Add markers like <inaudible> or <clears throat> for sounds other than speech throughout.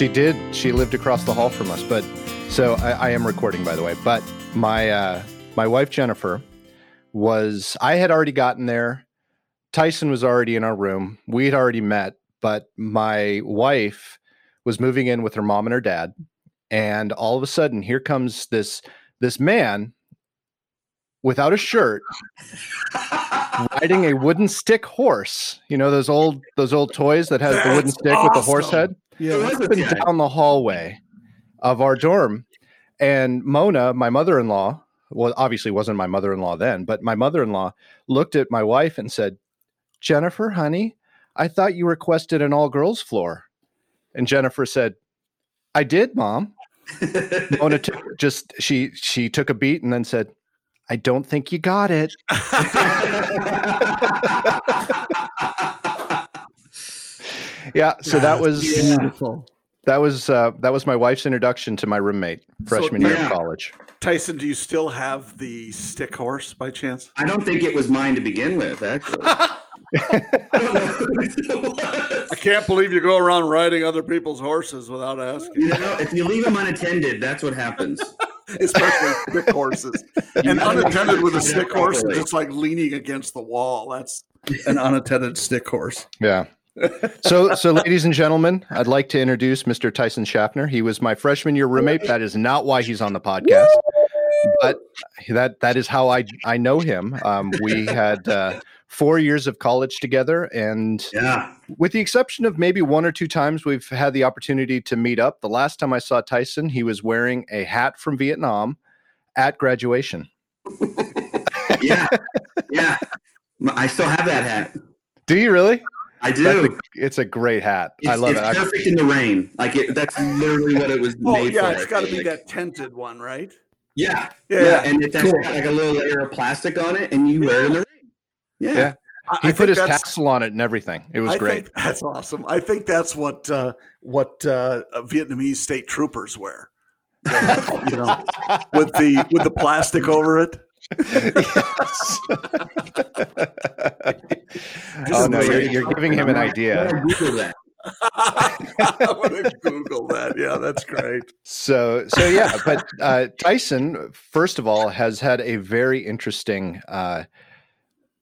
She did. She lived across the hall from us. But so I, I am recording, by the way. But my uh, my wife Jennifer was. I had already gotten there. Tyson was already in our room. We had already met, but my wife was moving in with her mom and her dad, and all of a sudden, here comes this this man without a shirt riding a wooden stick horse. You know those old those old toys that has the wooden stick with the horse head. Yeah. Up and down the hallway of our dorm, and Mona, my mother-in-law, well, obviously wasn't my mother-in-law then, but my mother-in-law looked at my wife and said, "Jennifer, honey, I thought you requested an all-girls floor," and Jennifer said, "I did, mom." Mona <laughs> took just she she took a beat and then said, "I don't think you got it." <laughs> Yeah, so that was Beautiful. that was uh, that was my wife's introduction to my roommate freshman year yeah. of college. Tyson, do you still have the stick horse by chance? I don't think it was mine to begin with, actually. <laughs> I don't know whose it was. I can't believe you go around riding other people's horses without asking, You know, if you leave them unattended, that's what happens. <laughs> especially stick horses. And unattended with a stick horse it's like leaning against the wall. That's an unattended stick horse. Yeah. So, so, ladies and gentlemen, I'd like to introduce Mr. Tyson Schaffner. He was my freshman year roommate. That is not why he's on the podcast, but that that is how I I know him. Um, we had uh, four years of college together, and Yeah. with the exception of maybe one or two times we've had the opportunity to meet up. The last time I saw Tyson, he was wearing a hat from Vietnam at graduation. <laughs> Yeah. Yeah. I still have that hat. Do you really? I do. a- it's a great hat. It's, I love it's it. I- perfect in the rain. Like it, that's literally what it was made for. Oh made yeah, for. it's I got to be like. that tented one, right? Yeah. Yeah, Yeah. And it's actually Cool. got like a little layer of plastic on it, and you wear it in the rain. Yeah. Yeah. I, he I put his that's- tassel on it and everything. It was I great. Think that's awesome. I think that's what uh, what uh, Vietnamese state troopers wear. <laughs> <laughs> you know, with the with the plastic over it. <laughs> oh no, you're, you're giving him an idea. Google that. I'm gonna Google that. Yeah, that's great. So, so yeah, but uh, Tyson, first of all, has had a very interesting, uh,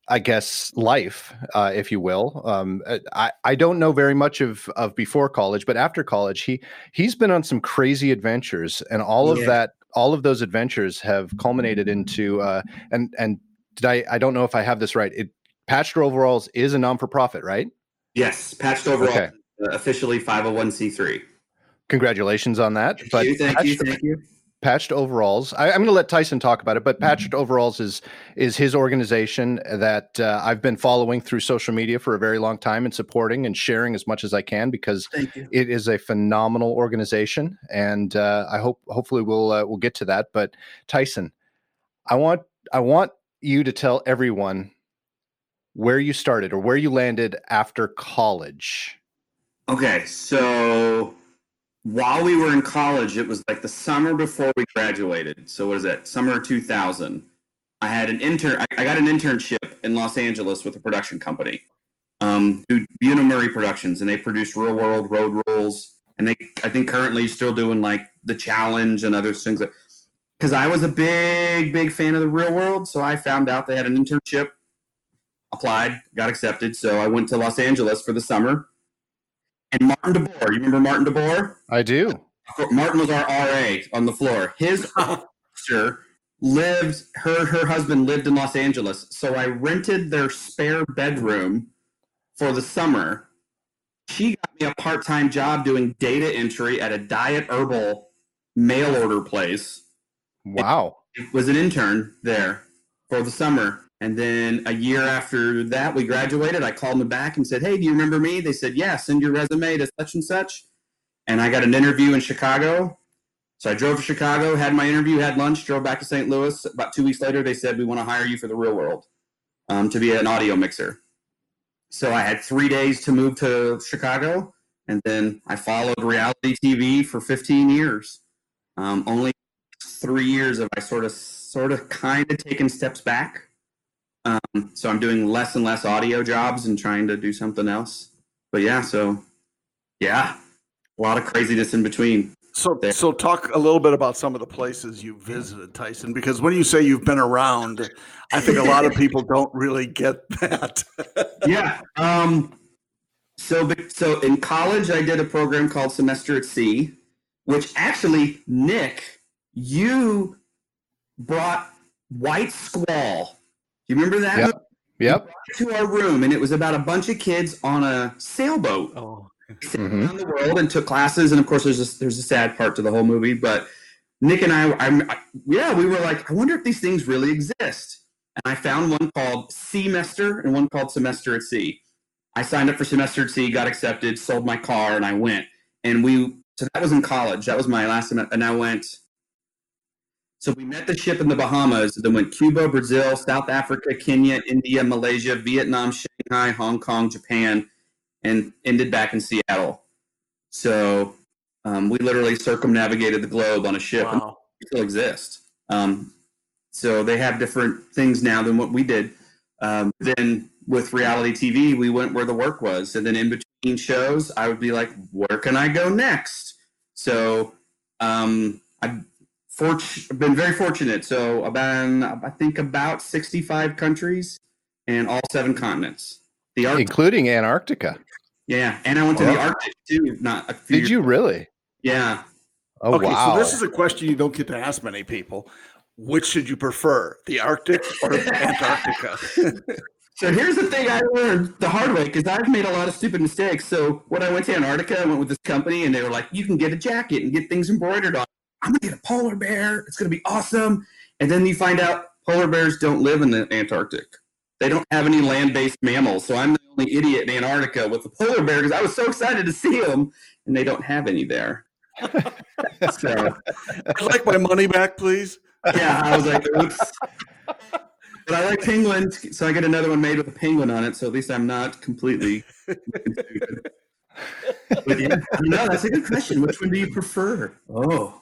I guess, life, uh, if you will. Um, I I don't know very much of of before college, but after college, he he's been on some crazy adventures, and all of that, all of those adventures have culminated into uh, and and did I I don't know if I have this right. It Patched Overalls is a non for profit, right? Yes. Patched overall. Okay. Uh, officially 501c3. Congratulations on that. Thank But you. Thank you. Thank you. Patched overalls I, i'm going to let tyson talk about it but patched overalls is is his organization that uh, i've been following through social media for a very long time and supporting and sharing as much as i can because it is a phenomenal organization and uh, i hope hopefully we'll uh, we'll get to that. But tyson i want i want you to tell everyone where you started or where you landed after college. Okay, so while we were in college, it was like the summer before we graduated. So what is that? Summer 2000. I had an intern. I, got an internship in Los Angeles with a production company, um, who Bunim/Murray Productions, and they produced Real World, Road Rules, and they I think currently still doing like the Challenge and other things. Because I was a big, big fan of the Real World, so I found out they had an internship, applied, got accepted. So I went to Los Angeles for the summer and Martin DeBoer. You remember Martin DeBoer? i do Martin was our RA on the floor. His <laughs> oh. sister lived, her her husband lived in Los Angeles, so I rented their spare bedroom for the summer. She got me a part time job doing data entry at a diet herbal mail order place. wow It Was an intern there for the summer. And then a year after that, we graduated. I called them back and said, Hey, do you remember me? They said, Yeah, send your resume to such and such. And I got an interview in Chicago. So I drove to Chicago, had my interview, had lunch, drove back to St. Louis. About two weeks later, they said, We want to hire you for the real world um, to be an audio mixer. So I had three days to move to Chicago. And then I followed reality TV for 15 years. Um, only three years have I sort of, sort of, kind of taken steps back. Um, so I'm doing less and less audio jobs and trying to do something else. But yeah, so yeah, a lot of craziness in between. So, There. so talk a little bit about some of the places you visited, Tyson, because when you say you've been around, I think a lot of people don't really get <laughs> that. yeah. Um, so, so in college, I did a program called Semester at Sea, which actually, Nick, you brought White Squall. You remember that? Yep. Yep. To our room, and it was about a bunch of kids on a sailboat. oh, sailed Mhm. around the world and took classes. And of course, there's a, there's a sad part to the whole movie. But Nick and I, I'm, I, yeah, we were like, I wonder if these things really exist. And I found one called Semester and one called Semester at Sea. I signed up for Semester at Sea, got accepted, sold my car, and I went. And we, so that was in college. That was my last semester. And I went. So we met the ship in the Bahamas, then went Cuba, Brazil, South Africa, Kenya, India, Malaysia, Vietnam, Shanghai, Hong Kong, Japan, and ended back in Seattle. So um, we literally circumnavigated the globe on a ship wow. they still exist. Um, so they have different things now than what we did. Um, then with reality TV, we went where the work was. And then in between shows, I would be like, where can I go next? So um, I've fort- I've been very fortunate. So I've been, I think, about 65 countries and all seven continents. The Arctic, Including Antarctica. yeah, and I went to the Arctic too. Not a few Did you really? Yeah. Oh okay, wow. so this is a question you don't get to ask many people. Which should you prefer, the Arctic or Antarctica? <laughs> So here's the thing I learned the hard way because I've made a lot of stupid mistakes. So when I went to Antarctica, I went with this company and they were like, you can get a jacket and get things embroidered on. I'm gonna get a polar bear. It's gonna be awesome. And then you find out polar bears don't live in the Antarctic. They don't have any land-based mammals. So I'm the only idiot in Antarctica with the polar bear because I was so excited to see them, and they don't have any there. <laughs> so I'd like my money back, please. yeah, I was like, oops. But I like penguins, so I get another one made with a penguin on it. So at least I'm not completely. stupid. but yeah, no, that's a good question. Which one do you prefer? Oh,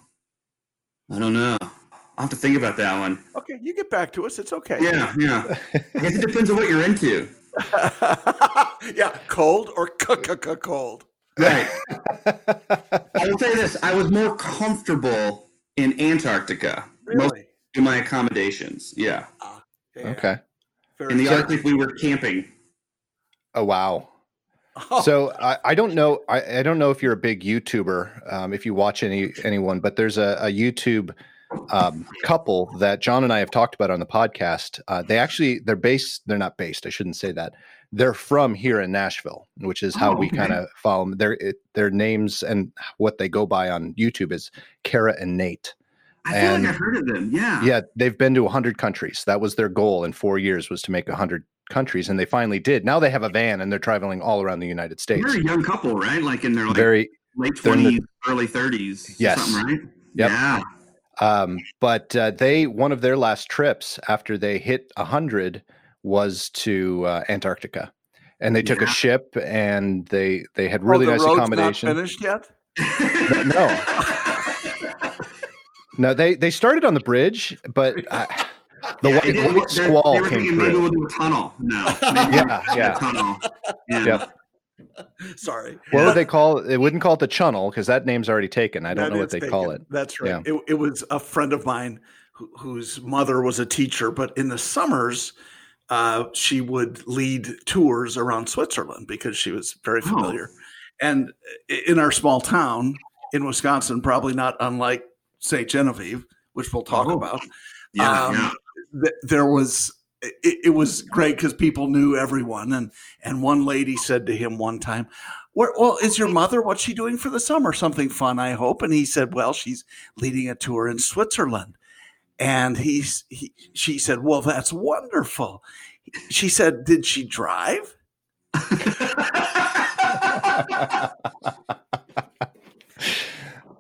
I don't know. I'll have to think about that one. Okay, you get back to us. It's okay. Yeah, yeah. I guess it depends on what you're into. <laughs> yeah, cold or cold. Right. I will say this: I was more comfortable in Antarctica. Most Really? of my accommodations. Yeah. Ah, yeah, okay. very In the good. Arctic, we were camping. Oh wow. Oh, So I, I don't know. I, I don't know if you're a big YouTuber, um, if you watch any anyone, but there's a, a YouTube um, couple that Jon and I have talked about on the podcast. Uh, they actually they're based. They're not based. I shouldn't say that. They're from here in Nashville, which is how Oh, we okay. kind of follow them. Their it, their names and what they go by on YouTube is Kara and Nate. I feel And- like I've heard of them. Yeah. Yeah, they've been to 100 countries. That was their goal in four years was to make 100 countries, and they finally did. Now they have a van and they're traveling all around the United States. They're a young couple, right? Like in their like Very late they're in the- twenties, early thirties. Yes. Right? Yep. Yeah. Um, but uh, they one of their last trips after they hit hundred was to uh, Antarctica, and they took a ship and they they had Oh, really the nice accommodation. finished yet. No. <laughs> No, they they started on the bridge, but uh, the Yeah, white, did- white they- squall they were came thinking maybe through. we'll do a tunnel. No. <laughs> Yeah, yeah. Tunnel. Yeah. Yep. Sorry. What But would they call it? They wouldn't call it the chunnel because that name's already taken. I don't that know what they call it. That's right. Yeah. It, it was a friend of mine who, whose mother was a teacher, but in the summers, uh, she would lead tours around Switzerland because she was very Oh. familiar. And in our small town in Wisconsin, probably not unlike St. Genevieve, which we'll talk Oh. about, Yeah. Um, yeah. Th- there was it, it was great because people knew everyone. And and one lady said to him one time Where, well is your mother what's she doing for the summer? Something fun i hope. And he said well she's leading a tour in switzerland. And he's he, she said well that's wonderful. She said did she drive <laughs> <laughs>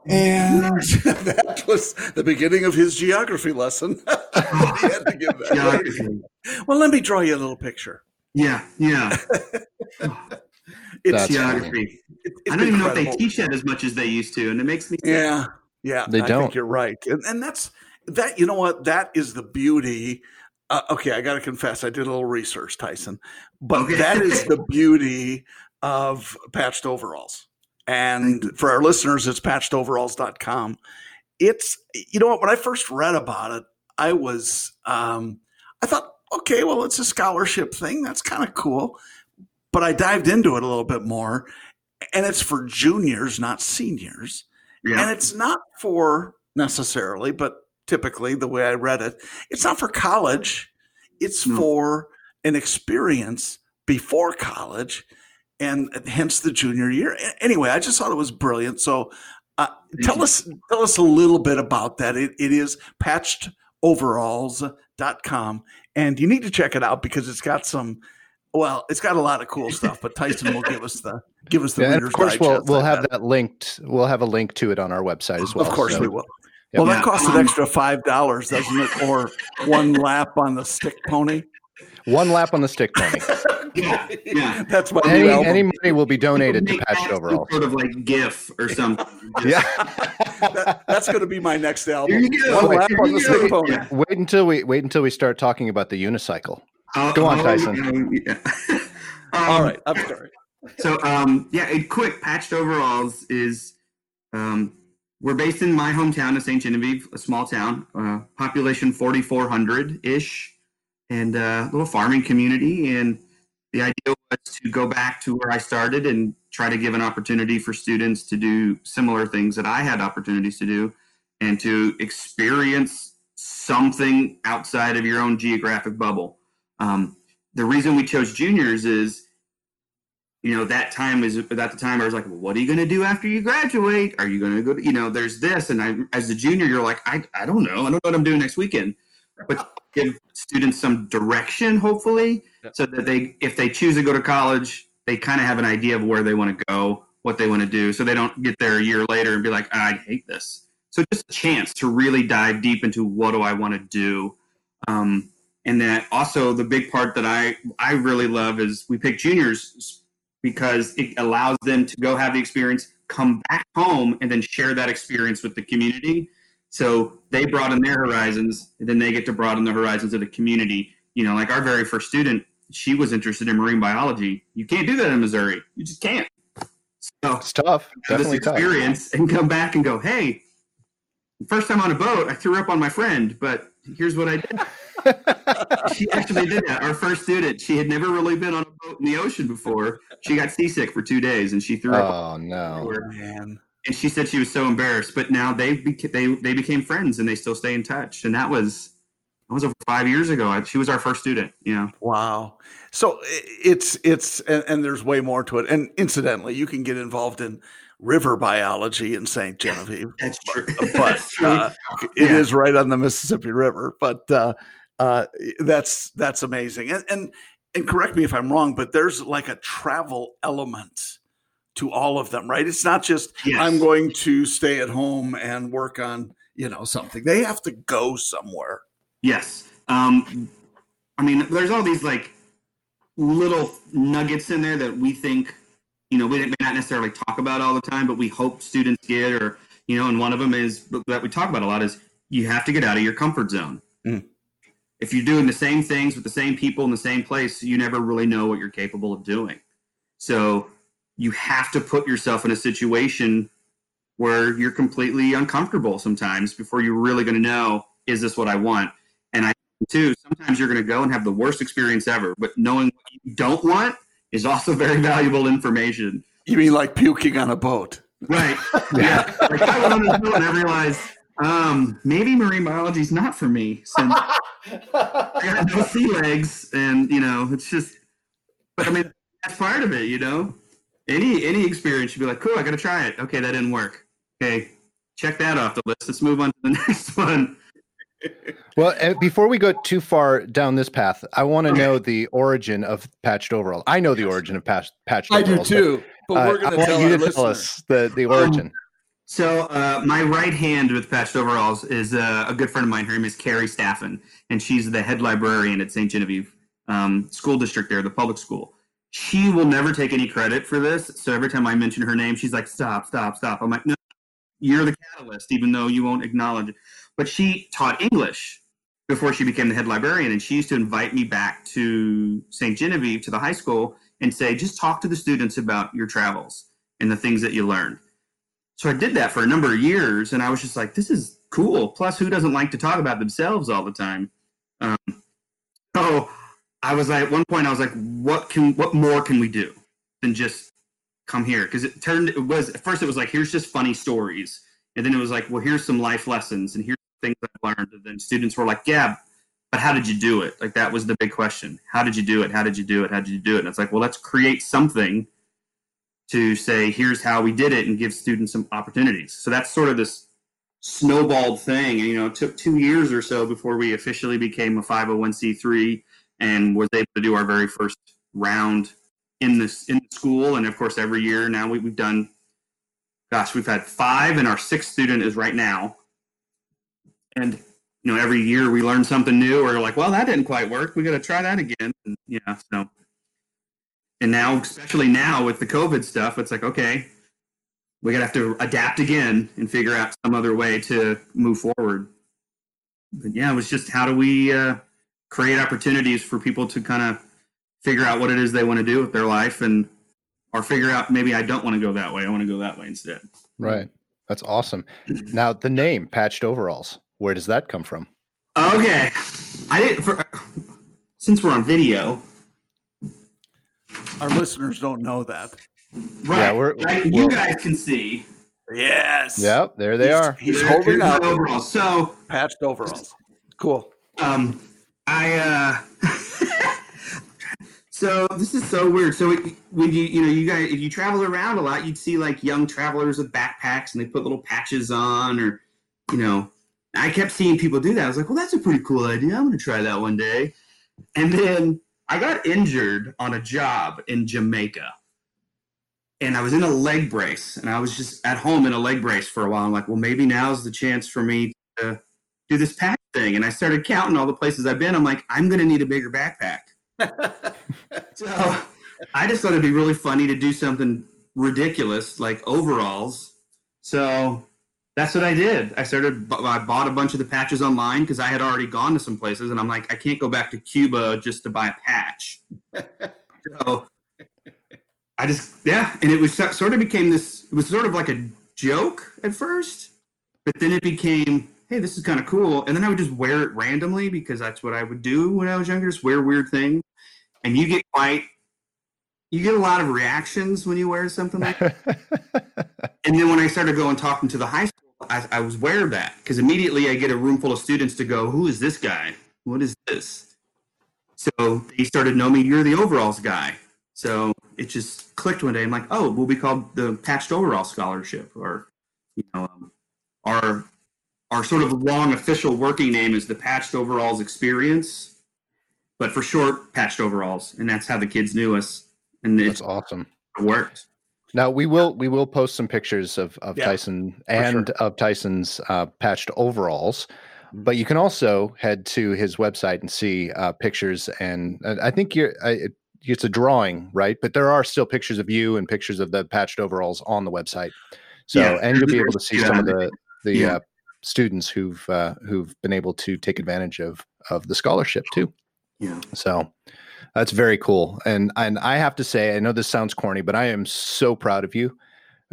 and <laughs> that was the beginning of his geography lesson <laughs> he had to give that Geography. well let me draw you a little picture Yeah. Yeah. <laughs> it's That's Geography. It- I don't even know if they teach that as much as they used to, and it makes me. Yeah, yeah, They I don't. Think you're right, and, and that's that. You know what? That is the beauty. Uh, okay, I got to confess, I did a little research, Tyson, but Okay. that is the beauty of patched overalls. And for our listeners, it's patchedoveralls.com. It's, you know what, when I first read about it, I was, um, I thought, okay, well, it's a scholarship thing. That's kind of cool. But I dived into it a little bit more, and it's for juniors, not seniors. Yeah. And it's not for necessarily, but typically the way I read it, it's not for college. It's No. for an experience before college and hence the junior year. Anyway, I just thought it was brilliant. So uh, tell us tell us a little bit about that. It, it is patchedoveralls.com and you need to check it out because it's got some well, it's got a lot of cool stuff, but Tyson will give us the give us the Yeah, reader's of course, we'll we'll I have bet. that linked. We'll have a link to it on our website as well. Of course so- we will. Yep. Well, that Yeah. costs an extra five dollars, doesn't it? Or one lap on the stick pony. One lap on the stick pony. Yeah, yeah. <laughs> That's my any any money will be donated to Make Patched that some Overalls. Sort of like GIF or something. <laughs> Yeah. That- that's going to be my next album. Here you go. One lap on the stick pony. Yeah. wait until we wait until we start talking about the unicycle. Oh, Go on, oh, Tyson. yeah. <laughs> All Um, right, I'm sorry. So, um, yeah, a quick patched overalls is um, we're based in my hometown of St. Genevieve, a small town, uh, population 4,400 ish, and a little farming community. And the idea was to go back to where I started and try to give an opportunity for students to do similar things that I had opportunities to do and to experience something outside of your own geographic bubble. Um, the reason we chose juniors is you know that time is at the time i was like well, what are you going to do after you graduate? Are you going to go to, you know there's this and i as a junior you're like i, I don't know. I don't know what i'm doing next weekend. But give students some direction hopefully Yeah. so that they if they choose to go to college they kind of have an idea of where they want to go what they want to do so they don't get there a year later and be like "Ah, i hate this so just a chance to really dive deep into what do i want to do um, and that also the big part that I I really love is we pick juniors because it allows them to go have the experience, come back home, and then share that experience with the community. So they broaden their horizons, and then they get to broaden the horizons of the community. You know, like our very first student, she was interested in marine biology. You can't do that in Missouri. You just can't. So It's tough. have this Definitely tough. experience and come back and go, hey, first time on a boat, I threw up on my friend, but here's what I did. <laughs> she actually did that. Our first student, she had never really been on a boat in the ocean before. She got seasick for two days and she threw up. Oh no. everywhere. Man, And she said she was so embarrassed, but now they beca- they they became friends and they still stay in touch. And that was that was over five years ago. I- She was our first student. You know, wow. So it's it's and, and there's way more to it. And incidentally, you can get involved in river biology in St. Genevieve. <laughs> that's true. but That's true. uh, it is Yeah. right on the Mississippi River. But uh, uh, that's that's amazing. And, and and correct me if I'm wrong, but there's like a travel element to all of them, right? It's not just Yes. I'm going to stay at home and work on you know something. They have to go somewhere. Yes. Um, I mean, there's all these like little nuggets in there that we think, you know, we may not necessarily talk about all the time, but we hope students get, or, you know, and one of them is that we talk about a lot is you have to get out of your comfort zone. Mm. If you're doing the same things with the same people in the same place, you never really know what you're capable of doing. So you have to put yourself in a situation where you're completely uncomfortable sometimes before you're really going to know, is this what I want? And I too, sometimes you're going to go and have the worst experience ever, but knowing what you don't want is also very valuable information. You mean like puking on a boat? Right. <laughs> Yeah. like I went on this boat and I realized um, maybe marine biology is not for me since <laughs> I got no sea legs and, you know, it's just, but I mean, that's part of it, you know? Any, any experience, you'd be like, cool, I got to try it. Okay, that didn't work. Okay, check that off the list. Let's move on to the <laughs> next one. Well, uh, before we go too far down this path, I want to know the origin of patched overall. I know the origin of patched patched I do too. But But, uh, we're I going to tell you our to tell us the the origin. So uh, my right hand with patched overalls is uh, a good friend of mine. Her name is Carrie Staffen, and she's the head librarian at St. Genevieve um, School District there, the public school. She will never take any credit for this. So every time I mention her name, she's like, "Stop, stop, stop." I'm like, "No, you're the catalyst, even though you won't acknowledge it." But she taught English before she became the head librarian, and she used to invite me back to St. Genevieve to the high school and say, "Just talk to the students about your travels." and the things that you learned. So I did that for a number of years, and I was just like, this is cool. Plus, who doesn't like to talk about themselves all the time? Um, <laughs> so I was like, at one point, I was like, what can, what more can we do than just come here? Because it turned, it was at first, it was like, here's just funny stories, and then it was like, well, here's some life lessons, and here's things I've learned. And then students were like, yeah, but how did you do it? Like that was the big question. How did you do it? How did you do it? How did you do it? And it's like, well, let's create something to say, here's how we did it and give students some opportunities. So that's sort of this snowballed thing. And, you know, it took two years or so before we officially became a 501c3 and was able to do our very first round in this in school. And of course, every year now we, we've done, gosh, we've had five, and our sixth student is right now. And you know, every year we learn something new, or like, well, that didn't quite work. We got to try that again. And, yeah, so and now, especially now with the COVID stuff, it's like, okay, we got to have to adapt again and figure out some other way to move forward. But yeah, it was just how do we uh, create opportunities for people to kind of figure out what it is they want to do with their life and or figure out maybe I don't want to go that way. I want to go that way instead. Right. That's awesome. Now the name patched overalls, where does that come from? Okay. I didn't for since we're on video, Our listeners don't know that. right? Yeah, we're- right, we're- you guys can see. Yes. Yep, there they are. He's Here- holding up my overall. So patched overalls. Cool. Um, I uh, <laughs> so this is so weird. So it, when you you know you guys if you travel around a lot, you'd see like young travelers with backpacks and they put little patches on, or you know, I kept seeing people do that. I was like, well, that's a pretty cool idea. I'm going to try that one day. And then I got injured on a job in Jamaica. And I was in a leg brace, and I was just at home in a leg brace for a while. I'm like, well, maybe now's the chance for me to do this pack thing. And I started counting all the places I've been. I'm like, I'm going to need a bigger backpack. <laughs> so I just thought it'd be really funny to do something ridiculous like overalls. So that's what I did. I started, I bought a bunch of the patches online because I had already gone to some places and I'm like, I can't go back to Cuba just to buy a patch. <laughs> so I just, yeah. And it was sort of became this, it was sort of like a joke at first, but then it became, hey, this is kind of cool. And then I would just wear it randomly because that's what I would do when I was younger, just wear weird things. And you get quite, you get a lot of reactions when you wear something like that. <laughs> And then when I started going talking to the high school, I, I was aware of that because immediately I get a room full of students to go, who is this guy? What is this? So they started to know me, you're the overalls guy. So it just clicked one day. I'm like, oh, we'll be called the Patched Overall Scholarship, or you know, um, our our sort of long official working name is the Patched Overalls Experience, but for short, Patched Overalls, and that's how the kids knew us, and it's awesome. it worked. Now we will we will post some pictures of, of Yeah, Tyson and of Tyson's uh, patched overalls, but you can also head to his website and see uh, pictures. And uh, I think you're I, it's a drawing, right? But there are still pictures of you and pictures of the patched overalls on the website. So Yeah, and you'll be able to see yeah. some of the the uh, students who've uh, who've been able to take advantage of of the scholarship too. Yeah. So that's very cool. And and I have to say, I know this sounds corny, but I am so proud of you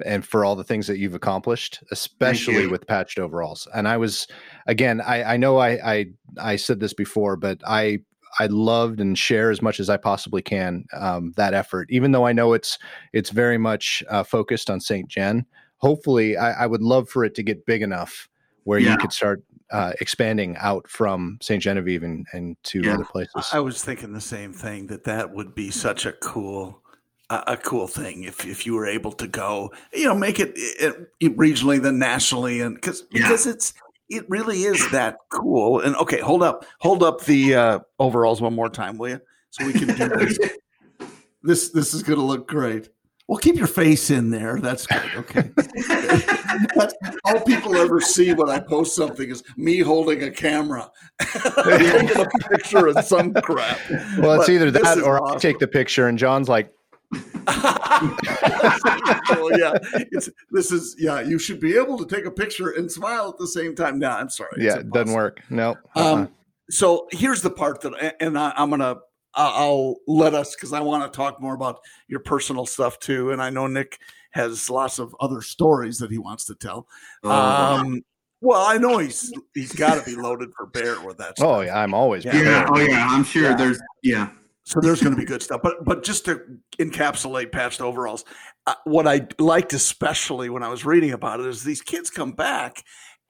and for all the things that you've accomplished, especially you. with patched overalls. And I was again, I, I know I, I I said this before, but I I loved and share as much as I possibly can um, that effort, even though I know it's it's very much uh, focused on St. Jen. Hopefully, I, I would love for it to get big enough where Yeah. you could start uh, expanding out from St. Genevieve and, and to Yeah. other places. I was thinking the same thing that that would be such a cool a, a cool thing if if you were able to go, you know, make it, it, regionally then nationally and cuz Yeah. because it's it really is that cool. And okay, hold up. Hold up the uh overalls one more time, will you? So we can do this. <laughs> this this is going to look great. Well, keep your face in there. That's good. Okay. That's all people ever see when I post something is me holding a camera, <laughs> taking a picture of some crap. Well, it's But either that or I awesome. take the picture, and Jon's like, <laughs> well, yeah, it's this is yeah. You should be able to take a picture and smile at the same time. No, I'm sorry. "Yeah, it doesn't work." No. uh-uh. Um, so here's the part that, and I, I'm gonna I'll let us because I want to talk more about your personal stuff too. And I know Nick has lots of other stories that he wants to tell. Oh, Um, well, I know he's he's got to be loaded for bear with that. Oh yeah, I'm always. Yeah. yeah, oh yeah, I'm sure Yeah. there's yeah. So there's going to be good stuff. But but just to encapsulate patched overalls, uh, what I liked especially when I was reading about it is these kids come back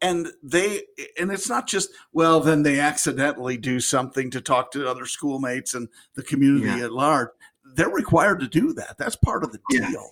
and they and it's not just well then they accidentally do something to talk to other schoolmates and the community Yeah. at large. They're required to do that. That's part of the deal.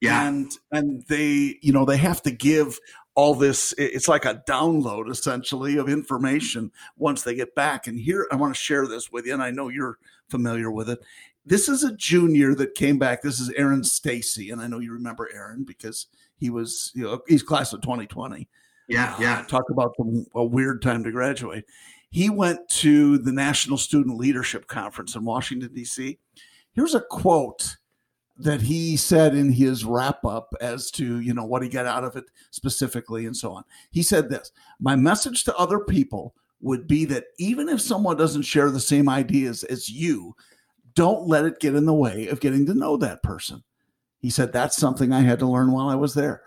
Yeah. And and they you know they have to give all this it's like a download essentially of information once they get back and here I want to share this with you and I know you're familiar with it. This is a junior that came back. This is Aaron Stacy, and I know you remember Aaron because he was, you know, he's class of 2020. Yeah, yeah. Uh, talk about the, a weird time to graduate. He went to the National Student Leadership Conference in Washington D.C. Here's a quote that he said in his wrap up as to you know what he got out of it specifically and so on. He said this: "My message to other people would be that even if someone doesn't share the same ideas as you, don't let it get in the way of getting to know that person." He said that's something I had to learn while I was there.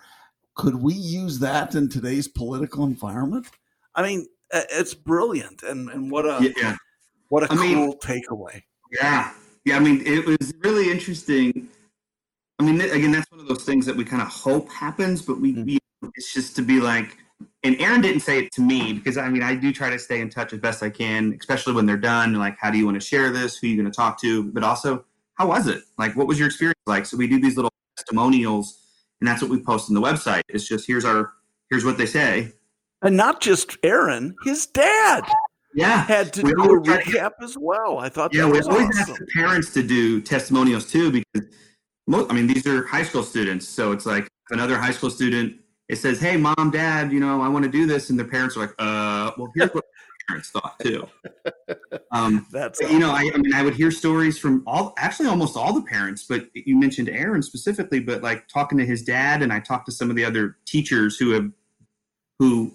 Could we use that in today's political environment? I mean, it's brilliant, and and what a Yeah, what a I mean- cool takeaway. Yeah. Yeah. I mean, it was really interesting. I mean, again, that's one of those things that we kind of hope happens, but we, Mm. we it's just to be like, and Aaron didn't say it to me because I mean, I do try to stay in touch as best I can, especially when they're done. Like, how do you want to share this? Who are you going to talk to? But also, how was it? Like, what was your experience like? So we do these little testimonials, and that's what we post on the website. It's just here's our here's what they say. And not just Aaron, his dad Yeah. had to We do a try to- recap as well. I thought Yeah, we always awesome. ask the parents to do testimonials too because most, I mean, these are high school students. So it's like another high school student, it says, Hey, mom, dad, you know, I want to do this. And their parents are like, Uh, well, here's what parents thought too. <laughs> Um, That's but, you know, I, I mean, I would hear stories from all, actually almost all the parents, but you mentioned Aaron specifically, but like talking to his dad and I talked to some of the other teachers who have, who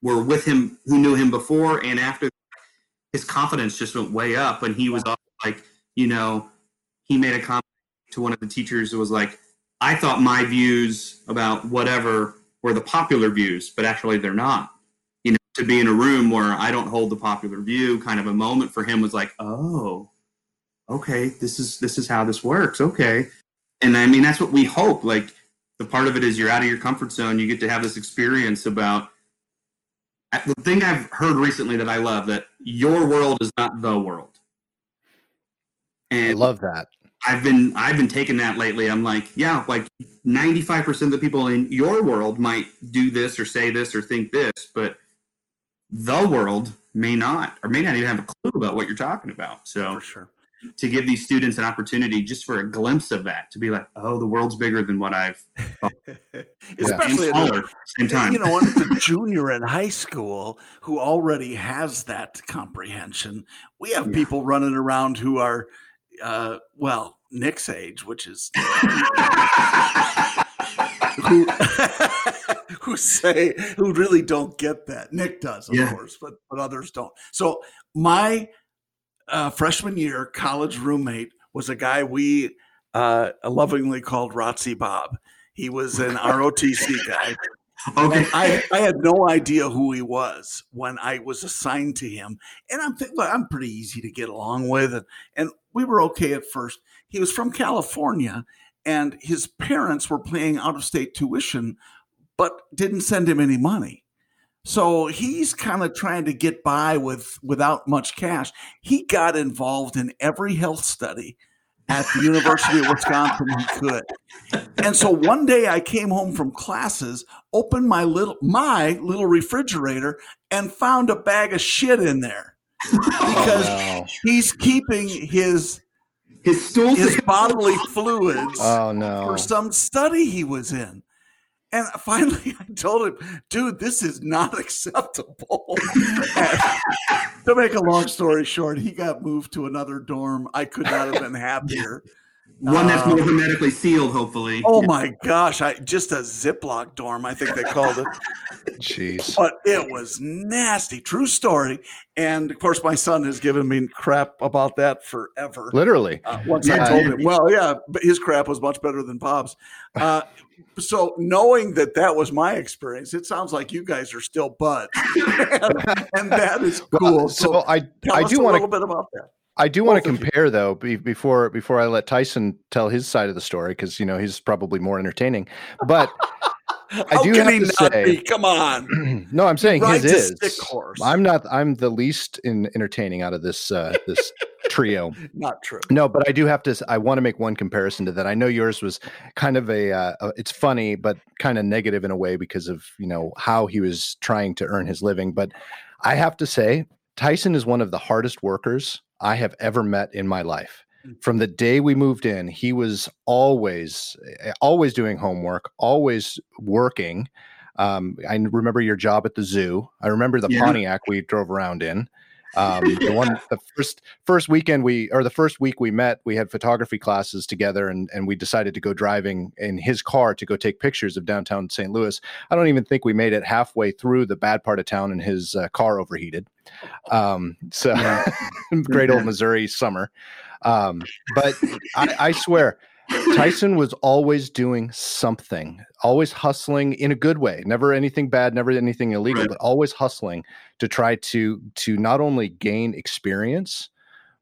were with him, who knew him before and after his confidence just went way up and he was like, you know, he made a comment to one of the teachers who was like, I thought my views about whatever were the popular views, but actually they're not to be in a room where I don't hold the popular view, kind of a moment for him was like, oh, okay, this is this is how this works. Okay, and I mean that's what we hope. Like the part of it is you're out of your comfort zone. You get to have this experience about. Uh, the thing I've heard recently that I love that your world is not the world, And I love that. I've been I've been taking that lately. I'm like, yeah, like 95% of the people in your world might do this or say this or think this, but the world may not or may not even have a clue about what you're talking about. So for sure. to give these students an opportunity just for a glimpse of that, to be like, oh, the world's bigger than what I've <laughs> Especially at smaller a- <laughs> the same time. you know, when it's a junior in high school who already has that comprehension. We have Yeah. people running around who are, uh, well, Nick's age, which is <laughs> who <laughs> who say who really don't get that. Nick does, of Yeah. course, but but others don't. So my uh, freshman year college roommate was a guy we uh, lovingly called Rotsy Bob. He was an <laughs> ROTC guy. okay. I, I had no idea who he was when I was assigned to him. And I'm thinking, well, I'm pretty easy to get along with. And, and we were okay at first. He was from California, and his parents were paying out of state tuition, but didn't send him any money. So he's kind of trying to get by with without much cash. He got involved in every health study at the University of Wisconsin he could. And so one day I came home from classes, opened my little my little refrigerator and found a bag of shit in there because Oh he's keeping his His stool his bodily fluids! Oh no! for some study he was in. And finally, <laughs> I told him, dude, this is not <laughs> acceptable. To make a long story short, he got moved to another dorm. I could not have been happier One that's Uh, more hermetically sealed, hopefully. Oh my gosh! I just a Ziploc dorm, I think they called it. Jeez. but it was nasty. True story. And of course, my son has given me crap about that forever. Literally. Uh, once I told him, well, yeah, but his crap was much better than Bob's. Uh, so knowing that that was my experience, it sounds like you guys are still buds, <laughs> and that is cool. Well, so, so I tell I us do a little bit about that. I do want to compare though be, before before I let Tyson tell his side of the story because you know he's probably more entertaining. But <laughs> I do have to not say- be? Come on, <clears throat> no, I'm saying his is. I'm not. I'm the least in entertaining out of this uh, this trio. <laughs> not true. No, but I do have to. I want to make one comparison to that. I know yours was kind of a. Uh, it's funny, but kind of negative in a way because of you know how he was trying to earn his living. But I have to say, Tyson is one of the hardest workers I have ever met in my life. From the day we moved in, he was always, eh, always doing homework, always working. Um, I remember your job at the zoo. I remember the Yeah. Pontiac we drove around in. Um, the one, <laughs> the first first weekend we or the first week we met, we had photography classes together, and and we decided to go driving in his car to go take pictures of downtown St. Louis. I don't even think we made it halfway through the bad part of town, and his uh, car overheated. Um, so <laughs> great old Missouri summer. Um, but I, I swear, Tyson was always doing something, always hustling in a good way. Never anything bad, never anything illegal, Right. but always hustling to try to to not only gain experience,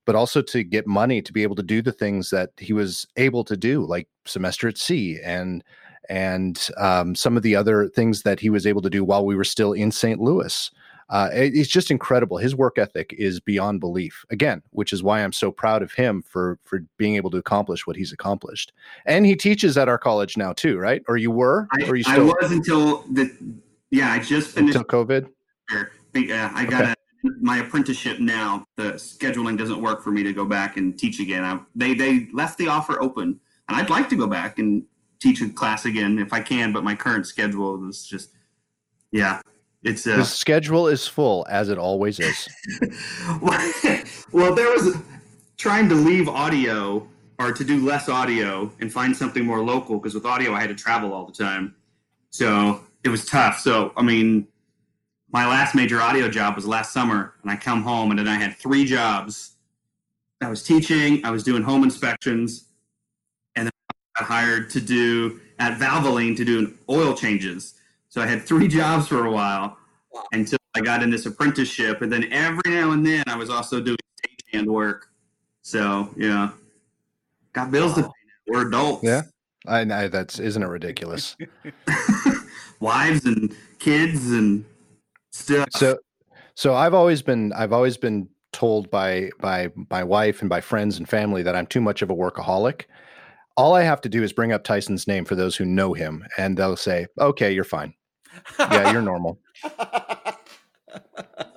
but also to get money to be able to do the things that he was able to do, like semester at sea and and um, some of the other things that he was able to do while we were still in St. Louis. Uh, it's just incredible. His work ethic is beyond belief. Again, which is why I'm so proud of him for for being able to accomplish what he's accomplished. And he teaches at our college now too, right? Or you were? I, or you I was until the. Yeah, I just finished. until COVID? uh, I got Okay. a, my apprenticeship now. The scheduling doesn't work for me to go back and teach again. I, they they left the offer open, and I'd like to go back and teach a class again if I can. But my current schedule is just, yeah, it's uh, His schedule is full, as it always is. <laughs> well, there was trying to leave audio or to do less audio and find something more local because with audio I had to travel all the time. So it was tough. So, I mean, my last major audio job was last summer and I come home and then I had three jobs. I was teaching, I was doing home inspections, and then I got hired to do at Valvoline to do oil changes. So I had three jobs for a while until I got in this apprenticeship, and then every now and then I was also doing stagehand work. So yeah, got bills to pay. now. We're adults. Yeah. I know that's isn't it ridiculous? <laughs> <laughs> wives and kids and stuff. so so i've always been i've always been told by by my wife and by friends and family that i'm too much of a workaholic all i have to do is bring up tyson's name for those who know him and they'll say okay you're fine yeah you're normal <laughs>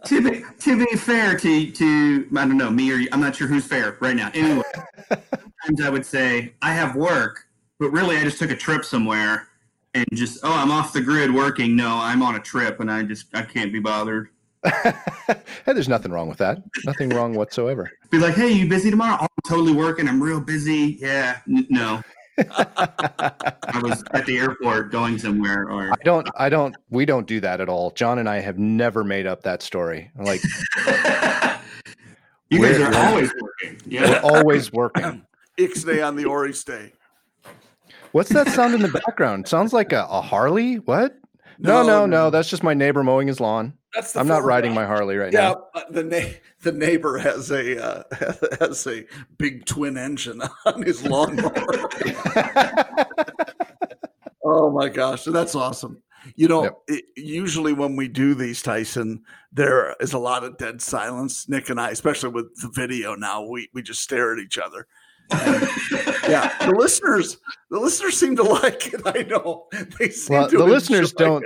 to be to be fair to to I don't know me or you, I'm not sure who's fair right now. Anyway, <laughs> sometimes I would say I have work, but really I just took a trip somewhere and just oh I'm off the grid working. No, I'm on a trip and I just I can't be bothered. <laughs> hey, there's nothing wrong with that nothing wrong whatsoever Be like, hey, you busy tomorrow? Oh, I'm totally working. I'm real busy. Yeah, N- no. I was at the airport going somewhere, or i don't i don't we don't do that at all jon and i have never made up that story like <laughs> you guys We're- always working. we're Yeah. always working <coughs> Ixnay on the Ori stay. what's that sound in the background sounds like a, a harley what no no no that's just my neighbor mowing his lawn that's the i'm not riding my harley right Yeah, now uh, the na- the neighbor has a uh, <laughs> has a big twin engine <laughs> on his lawnmower. <laughs> oh my gosh, that's awesome. You know, Yep. it, usually when we do these, Tyson, there is a lot of dead silence. Nick and I, especially with the video now, we we just stare at each other. And, yeah, the listeners, the listeners seem to like it. I know they seem Well, to the listeners don't-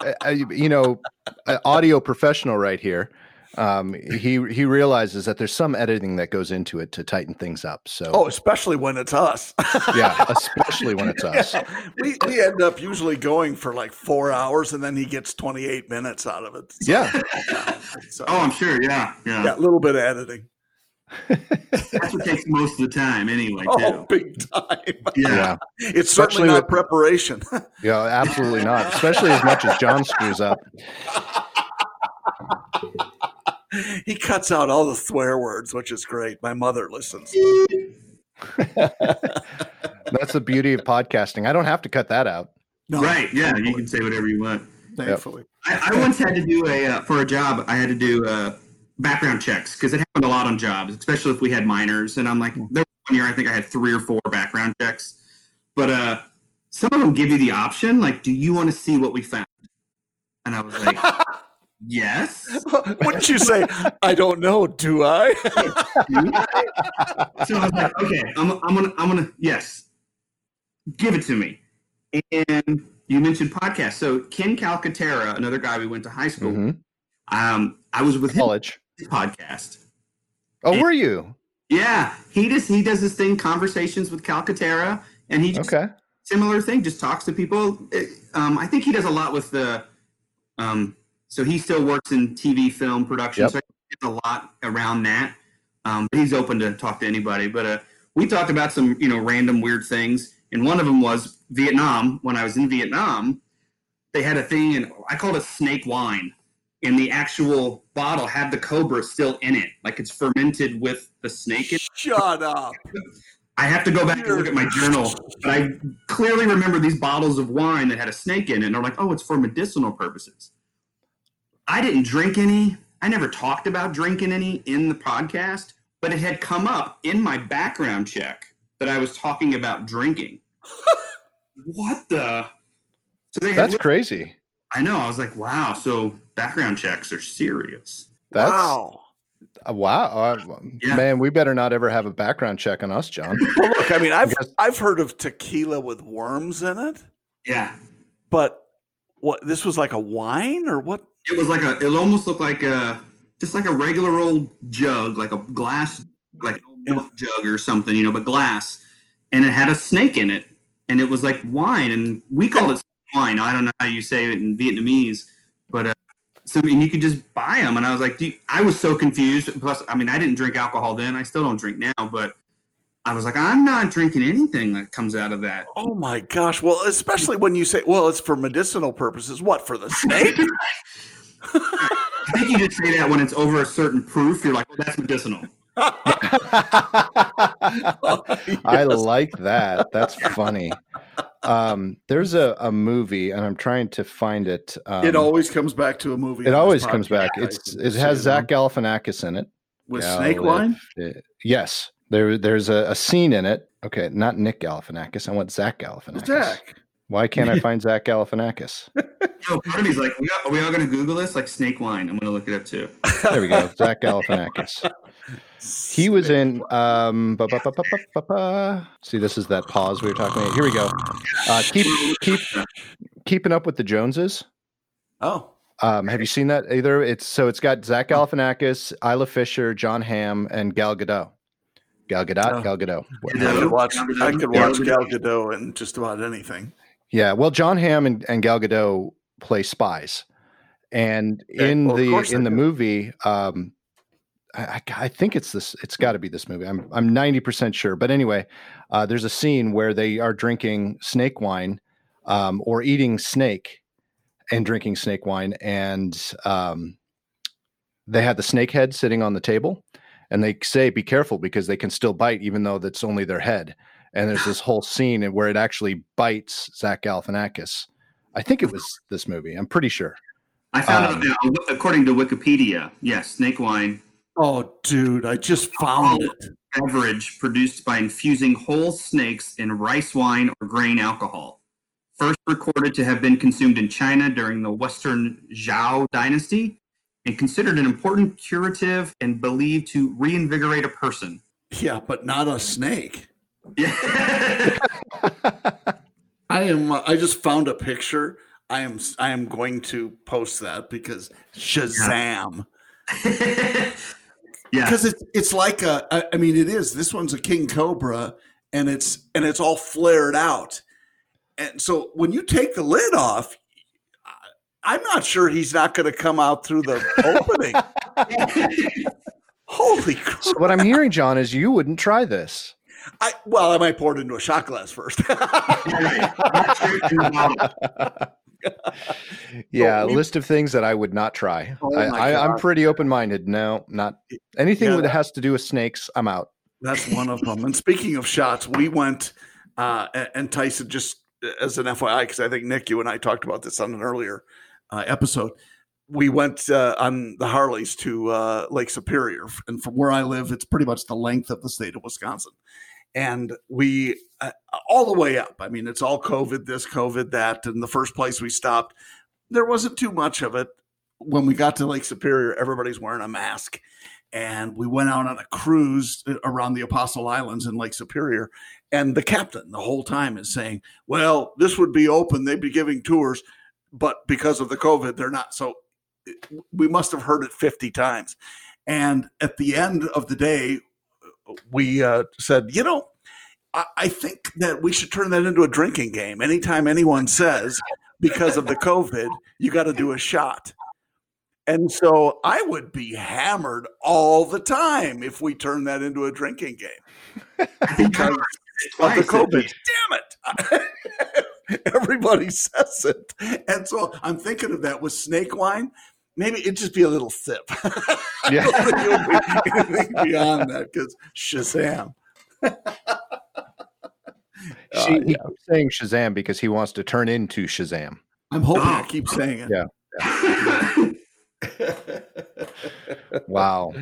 uh, uh, you know, an audio professional right here. Um, he he realizes that there's some editing that goes into it to tighten things up. So Oh, especially when it's us. yeah, especially when it's <laughs> us. we, we end up usually going for like four hours and then he gets 28 minutes out of it. So, Yeah. so, Oh, I'm sure. Yeah, yeah. yeah, a little bit of editing. That's what takes most of the time, anyway. Oh, Too. big time. Yeah. It's Especially certainly not with- preparation. <laughs> Yeah, absolutely not. Especially as much as Jon screws up. <laughs> he cuts out all the swear words, which is great. My mother listens. <laughs> That's the beauty of podcasting. I don't have to cut that out. No, Right. Yeah. You can say whatever you want. thankfully. I, I once had to do a uh, for a job. I had to do uh, background checks because it happened a lot on jobs, especially if we had minors. And I'm like, there was one year I think I had three or four background checks, but uh, some of them give you the option, like, do you want to see what we found? And I was like, <laughs> yes. Wouldn't you say, I don't know, do I? <laughs> so I was like, okay, I'm, I'm gonna, I'm gonna, yes, give it to me. And you mentioned podcasts. So Ken Calcaterra, another guy we went to high school. Mhm. Um, I was with College. Podcast. Oh, were you? Yeah, he just he does this thing, conversations with Calcaterra, and he just Okay. similar thing, just talks to people. Um, I think he does a lot with the, um, so he still works in TV, film production, Yep. so he a lot around that. Um, but he's open to talk to anybody. But uh, we talked about some, you know, random weird things, and one of them was Vietnam. When I was in Vietnam, they had a thing, and I called it snake wine. And the actual bottle had the cobra still in it, like it's fermented with the snake. In it. Shut up. I have to go back and look at my journal, but I clearly remember these bottles of wine that had a snake in it, and they're like, "Oh, it's for medicinal purposes." I didn't drink any. I never talked about drinking any in the podcast, but it had come up in my background check that I was talking about drinking. <laughs> what the? So they had That's crazy. I know. I was like, "Wow!" So background checks are serious. That's wow. uh, wow. Uh, Yeah. Man, we better not ever have a background check on us, Jon. <laughs> Well, look, I mean, I've I've heard of tequila with worms in it, Yeah, but what this was like a wine or what? It was like a. It almost looked like a just like a regular old jug, like a glass, like an old milk jug or something, you know, but glass, and it had a snake in it, and it was like wine, and we called it wine. I don't know how you say it in Vietnamese, but uh, so and you could just buy them, and I was like, Do you, I was so confused. Plus, I mean, I didn't drink alcohol then. I still don't drink now, but. I was like, I'm not drinking anything that comes out of that. Oh my gosh! Well, especially when you say, "Well, it's for medicinal purposes." What for the snake? <laughs> I think you just say that when it's over a certain proof. You're like, well, that's medicinal. I like that. That's funny. Um, there's a, a movie, and I'm trying to find it. Um, it always comes back to a movie. it always comes back. It's it has. Zach Galifianakis in it. with snake Galif- wine. Yes, there there's a, a scene in it. Okay, not Nick Galifianakis. I want Zach Galifianakis. Zach. Why can't I <laughs> find Zach Galifianakis? No, part like, we are we all going to Google this? Like snake wine. I'm going to look it up too. There we go. <laughs> Zach Galifianakis. He was in. Um, ba, ba, ba. See, this is that pause we were talking about. Here we go. Uh, keep keep keeping up with the Joneses. Oh, Um, have you seen that either? It's so it's got Zach Galifianakis, Isla Fisher, Jon Hamm, and Gal Gadot. Gal Gadot, Oh. Gal Gadot. I could watch. I could Yeah. watch Gal Gadot in just about anything. Yeah, well, Jon Hamm and, and Gal Gadot play spies, and Okay, in well, the in the do. movie, um, I, I- think it's this. It's got to be this movie. I'm I'm ninety percent sure. But anyway, uh, there's a scene where they are drinking snake wine, um, or eating snake, and drinking snake wine, and um, they had the snake head sitting on the table, and they say, "Be careful because they can still bite, even though that's only their head." And there's this whole scene where it actually bites Zach Galifianakis. I think it was this movie. I'm pretty sure. I found Um, out, now, according to Wikipedia, yes, snake wine, Oh, dude, I just found it. beverage produced by infusing whole snakes in rice wine or grain alcohol. First recorded to have been consumed in China during the Western Zhou dynasty and considered an important curative and believed to reinvigorate a person. Yeah, but not a snake. Yeah. <laughs> <laughs> I am. I just found a picture. I am. I am going to post that because Shazam. yeah. <laughs> Because it's it's like a. I, I mean, it is. This one's a king cobra, and it's and it's all flared out. And so when you take the lid off, I- I'm not sure he's not going to come out through the <laughs> opening. Holy crap! So what I'm hearing, Jon, is you wouldn't try this. I, well, I might pour it into a shot glass first. <laughs> <laughs> yeah, list of things that I would not try. Oh I, I'm pretty open minded. No, not anything Yeah. that has to do with snakes. I'm out. That's one of them. And speaking of shots, we went uh, and Tyson just as an FYI, because I think Nick, you and I talked about this on an earlier uh, episode. We went uh, on the Harleys to uh, Lake Superior, and from where I live, it's pretty much the length of the state of Wisconsin. And we uh, all the way up. I mean, it's all COVID, this, COVID, that. And the first place we stopped, there wasn't too much of it. When we got to Lake Superior, everybody's wearing a mask and we went out on a cruise uh, around the Apostle Islands in Lake Superior. And the captain, the whole time, is saying, Well, this would be open. They'd be giving tours, but because of the COVID, they're not. So we must have heard it 50 times. And at the end of the day, we uh, said, You know, I, I think that we should turn that into a drinking game. Anytime anyone says, because of the COVID, you got to do a shot. And so I would be hammered all the time if we turn that into a drinking game <laughs> because of the COVID. Damn it. <laughs> Everybody says it. And so I'm thinking of that with snake wine. Maybe it'd just be a little sip. I <laughs> Yeah. don't think be anything beyond that because Shazam. Uh, <laughs> She, he keeps saying Shazam because he wants to turn into Shazam. I'm hoping I Oh. keep saying it. Yeah. <laughs> Wow.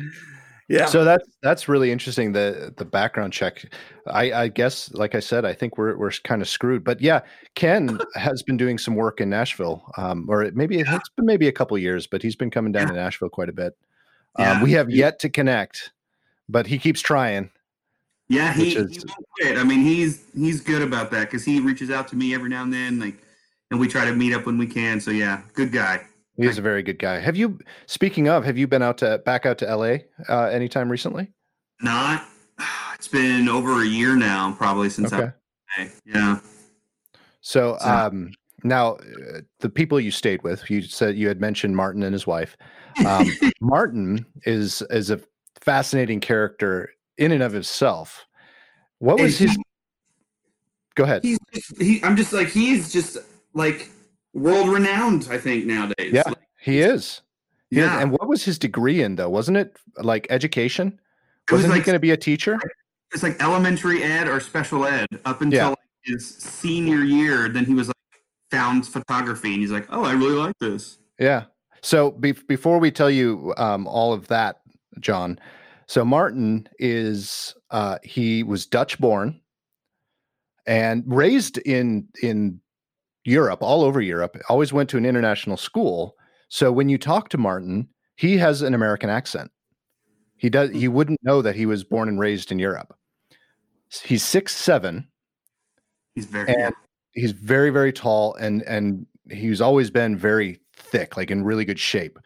Yeah. So that's that's really interesting. The the background check. I, I guess, like I said, I think we're we're kind of screwed. But yeah, Ken has been doing some work in Nashville, um, or it- maybe it's been maybe a couple years, but he's been coming down to Nashville quite a bit. Um, Yeah. we have yet to connect, but he keeps trying. Yeah, he, Which he won't quit. I mean, he's he's good about that because he reaches out to me every now and then, like, and we try to meet up when we can. So yeah, good guy. He's a very good guy. Have you? Speaking of, have you been out to back out to L.A. Uh, anytime recently? Not. <sighs> It's been over a year now, probably since Okay. I. Yeah. So So- um, now, uh, the people you stayed with, you said you had mentioned Martin and his wife. Um, <laughs> Martin is is a fascinating character in and of himself. What was his? Go ahead. He's just, he. I'm just like he's just like world renowned. I think nowadays. Yeah, Like, he is. He is. yeah. And what was his degree in though? Wasn't it like education? It was Wasn't he going to be a teacher? it's like elementary ed or special ed up until Yeah. like, his senior year. Then he was like found photography, and he's like, oh, I really like this. Yeah. So be- before we tell you um, all of that, Jon, so Martin is uh, he was Dutch born and raised in in Europe, all over Europe. Always went to an international school. So when you talk to Martin, he has an American accent. He does. You wouldn't know that he was born and raised in Europe. He's six seven He's very. He's very very tall and and he's always been very thick like in really good shape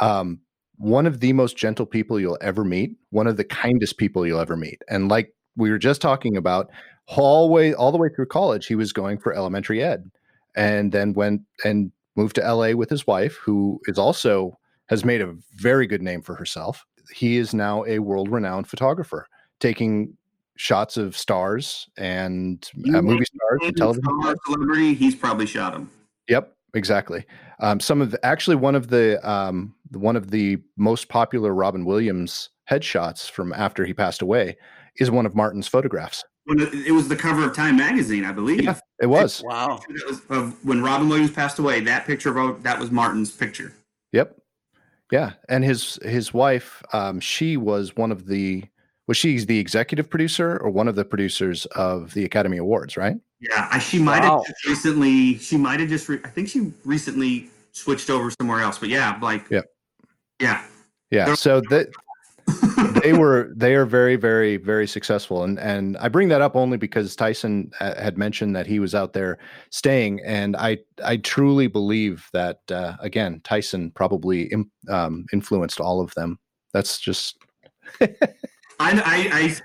um one of the most gentle people you'll ever meet one of the kindest people you'll ever meet and like we were just talking about hallway all the way through college he was going for elementary ed and then went and moved to LA with his wife who is also has made a very good name for herself he is now a world renowned photographer taking shots of stars and uh, movie stars and television star celebrity, he's probably shot him. Yep, exactly. Um, some of the, actually one of the um, the- one of the most popular Robin Williams headshots from after he passed away is one of Martin's photographs. When it, it was the cover of Time magazine, I believe. Yeah. It was. wow. That was of when Robin Williams passed away. That picture of that was Martin's picture. Yep. Yeah, and his his wife, um, she was one of the was she the executive producer or one of the producers of the Academy Awards, right? Yeah, she might Wow. have recently. She might have just. Re, I think she recently switched over somewhere else. But yeah, like. Yep. Yeah. Yeah. So that they were they are very very very successful. And and I bring that up only because Tyson uh, had mentioned that he was out there staying. And I I truly believe that uh, again Tyson probably um, influenced all of them. That's just I, I,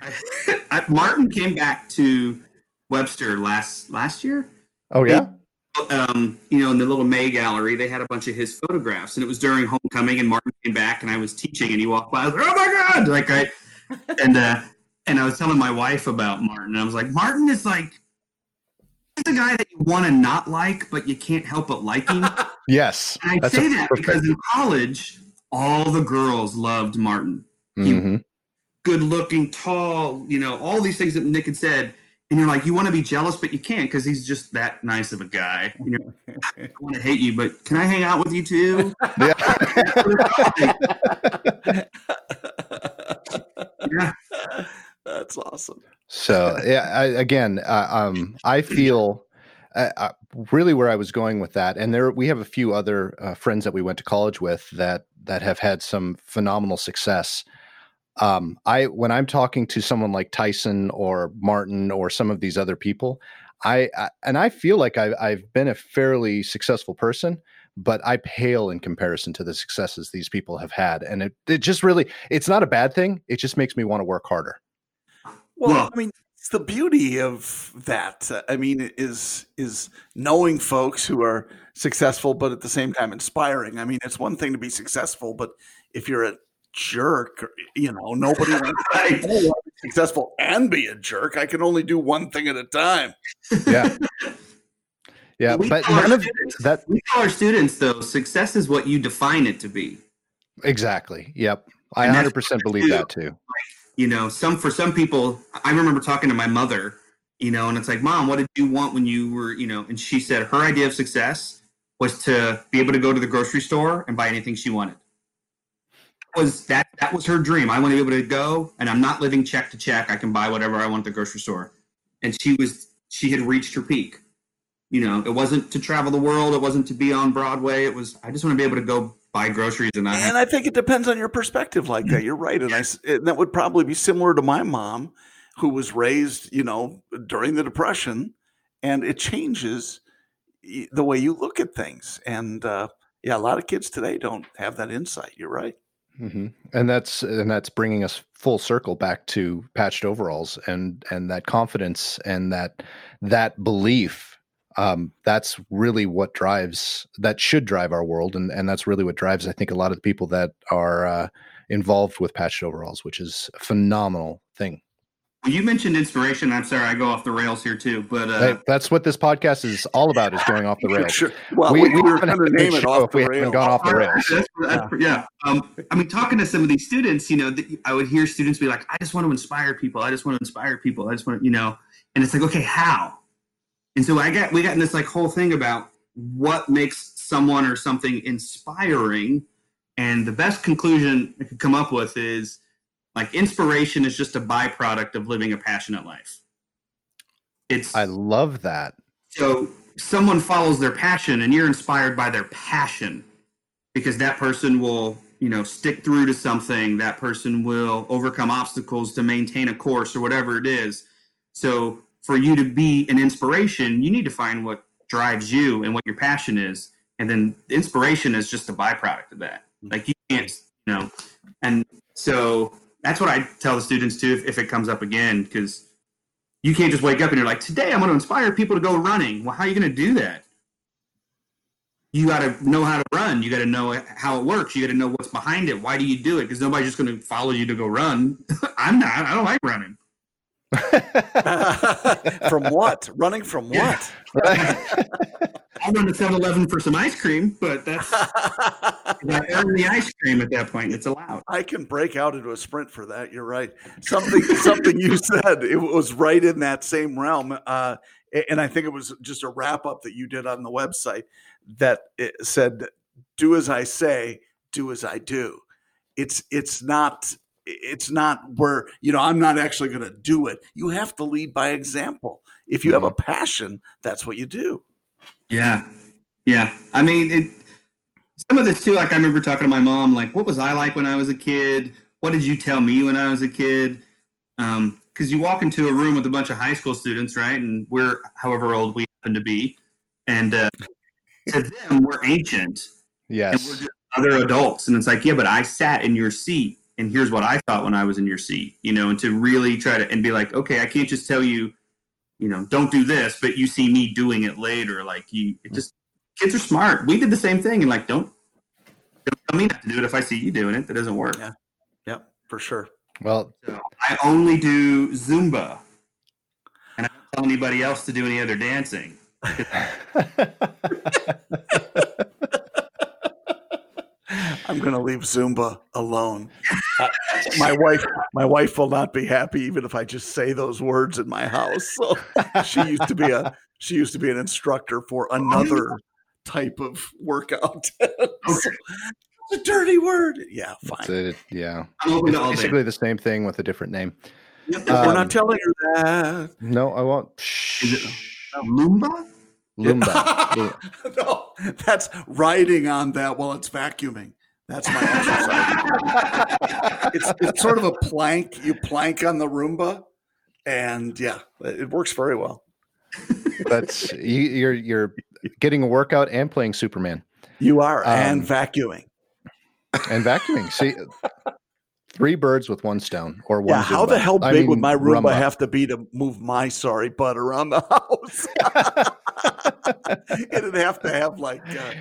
I, I, Martin came back to Webster last last year. oh yeah um, you know, in the little May gallery, they had a bunch of his photographs, and it was during homecoming, and Martin came back, and I was teaching, and he walked by, I was like, "Oh my god!" Like I, <laughs> and uh, and I was telling my wife about Martin, and I was like, Martin is like he's a guy that you want to not like, but you can't help but like him. <laughs> Yes. And I say that perfect- because in college, all the girls loved Martin. Mhm. Good looking, tall, you know, all these things that Nick had said. And you're like, you want to be jealous, but you can't because he's just that nice of a guy. You know, I want to hate you, but can I hang out with you too? <laughs> yeah. <laughs> That's awesome. So yeah, I, again, uh, um, I feel uh, uh, really where I was going with that, and there we have a few other uh, friends that we went to college with that that have had some phenomenal success. Um, I when I'm talking to someone like Tyson or Martin or some of these other people, I, I and I feel like I've I've been a fairly successful person, but I pale in comparison to the successes these people have had, and it it just really it's not a bad thing. It just makes me want to work harder. Well, Well- I mean, it's the beauty of that. uh, I mean, is is knowing folks who are successful, but at the same time inspiring. I mean, it's one thing to be successful, but if you're a jerk, you know, nobody <laughs> wants Right. I don't want to be successful and be a jerk. I can only do one thing at a time. Yeah. Yeah, We but none of that We tell our students, though, success is what you define it to be. exactly. Yep. I And 100% believe too. that too. you know some for some people i remember talking to my mother you know and it's like mom what did you want when you were you know and she said her idea of success was to be able to go to the grocery store and buy anything she wanted was that that was her dream i want to be able to go and i'm not living check to check i can buy whatever i want at the grocery store and she was she had reached her peak you know it wasn't to travel the world it wasn't to be on broadway it was i just want to be able to go buy groceries and have And I think it depends on your perspective like that. You're right. And I and that would probably be similar to my mom who was raised, you know, during the depression and it changes the way you look at things. And uh, yeah, a lot of kids today don't have that insight. You're right. Hmm And that's and that's bringing us full circle back to patched overalls and and that confidence and that that belief. Um, that's really what drives that should drive our world, and and that's really what drives I think a lot of the people that are uh, involved with patched overalls, which is a phenomenal thing. You mentioned inspiration i'm sorry i go off the rails here too but uh Hey, that's what this podcast is all about: is going off the rails. Sure. Well, we, we, we were going to name it off if the we haven't rails. gone off the rails. That's- that's- yeah. Um, I mean, talking to some of these students, you know, th- I would hear students be like, "I just want to inspire people. I just want to inspire people. I just want to, you know," and it's like, okay, how? And so I got we got in this like whole thing about what makes someone or something inspiring, and the best conclusion I could come up with is like inspiration is just a byproduct of living a passionate life. It's I love that. so someone follows their passion and you're inspired by their passion because that person will, you know, stick through to something, that person will overcome obstacles to maintain a course or whatever it is. So for you to be an inspiration, you need to find what drives you and what your passion is. And then inspiration is just a byproduct of that. Mm-hmm. Like you can't, you know, and so that's what I tell the students too if, if it comes up again, because you can't just wake up and you're like, today I'm going to inspire people to go running. Well, how are you going to do that? You got to know how to run. You got to know how it works. You got to know what's behind it. Why do you do it? Because nobody's just going to follow you to go run. <laughs> I'm not. I don't like running. <laughs> from what? Running from what? <laughs> I'll run to 7 Eleven for some ice cream, but that's <laughs> I earn the ice cream at that point. It's allowed. I can break out into a sprint for that. You're right. Something something you said it was right in that same realm. Uh, and I think it was just a wrap up that you did on the website that it said, "Do as I say, do as I do." It's it's not it's not where you know I'm not actually going to do it. You have to lead by example. If you have a passion, that's what you do. Yeah. Yeah. I mean, it, some of this too, like I remember talking to my mom, like, what was I like when I was a kid? What did you tell me when I was a kid? Um, because you walk into a room with a bunch of high school students, right? And we're however old we happen to be. And uh, to them, we're ancient and we're just other adults. And it's like, yeah, but I sat in your seat and here's what I thought when I was in your seat, you know, and to really try to and be like, okay, I can't just tell you you know, don't do this, but you see me doing it later. Like you, it mm. just kids are smart. We did the same thing, and like don't don't tell me not to do it if I see you doing it. That doesn't work. Yeah. Yep, for sure. Well, So I only do Zumba, and I don't tell anybody else to do any other dancing. <laughs> <laughs> I'm going to leave Zumba alone. <laughs> Uh, my wife, my wife will not be happy even if I just say those words in my house. So she used to be a she used to be an instructor for another type of workout. <laughs> So, it's a dirty word. Yeah, That's fine. it. Yeah. I'm open to all day. Basically the same thing with a different name. We're Um, not telling her that. No, I won't. Is it Lumba? Lumba. <laughs> No, that's riding on that while it's vacuuming. That's my exercise. it's, it's sort of a plank. You plank on the Roomba, and yeah, it works very well. That's you, you're you're getting a workout and playing Superman You are and Um, vacuuming. and vacuuming. See, three birds with one stone, or one. Yeah, how the hell I big would my Roomba Rumba. have to be to move my sorry butt around the <laughs> house? <laughs> it'd have to have like, uh,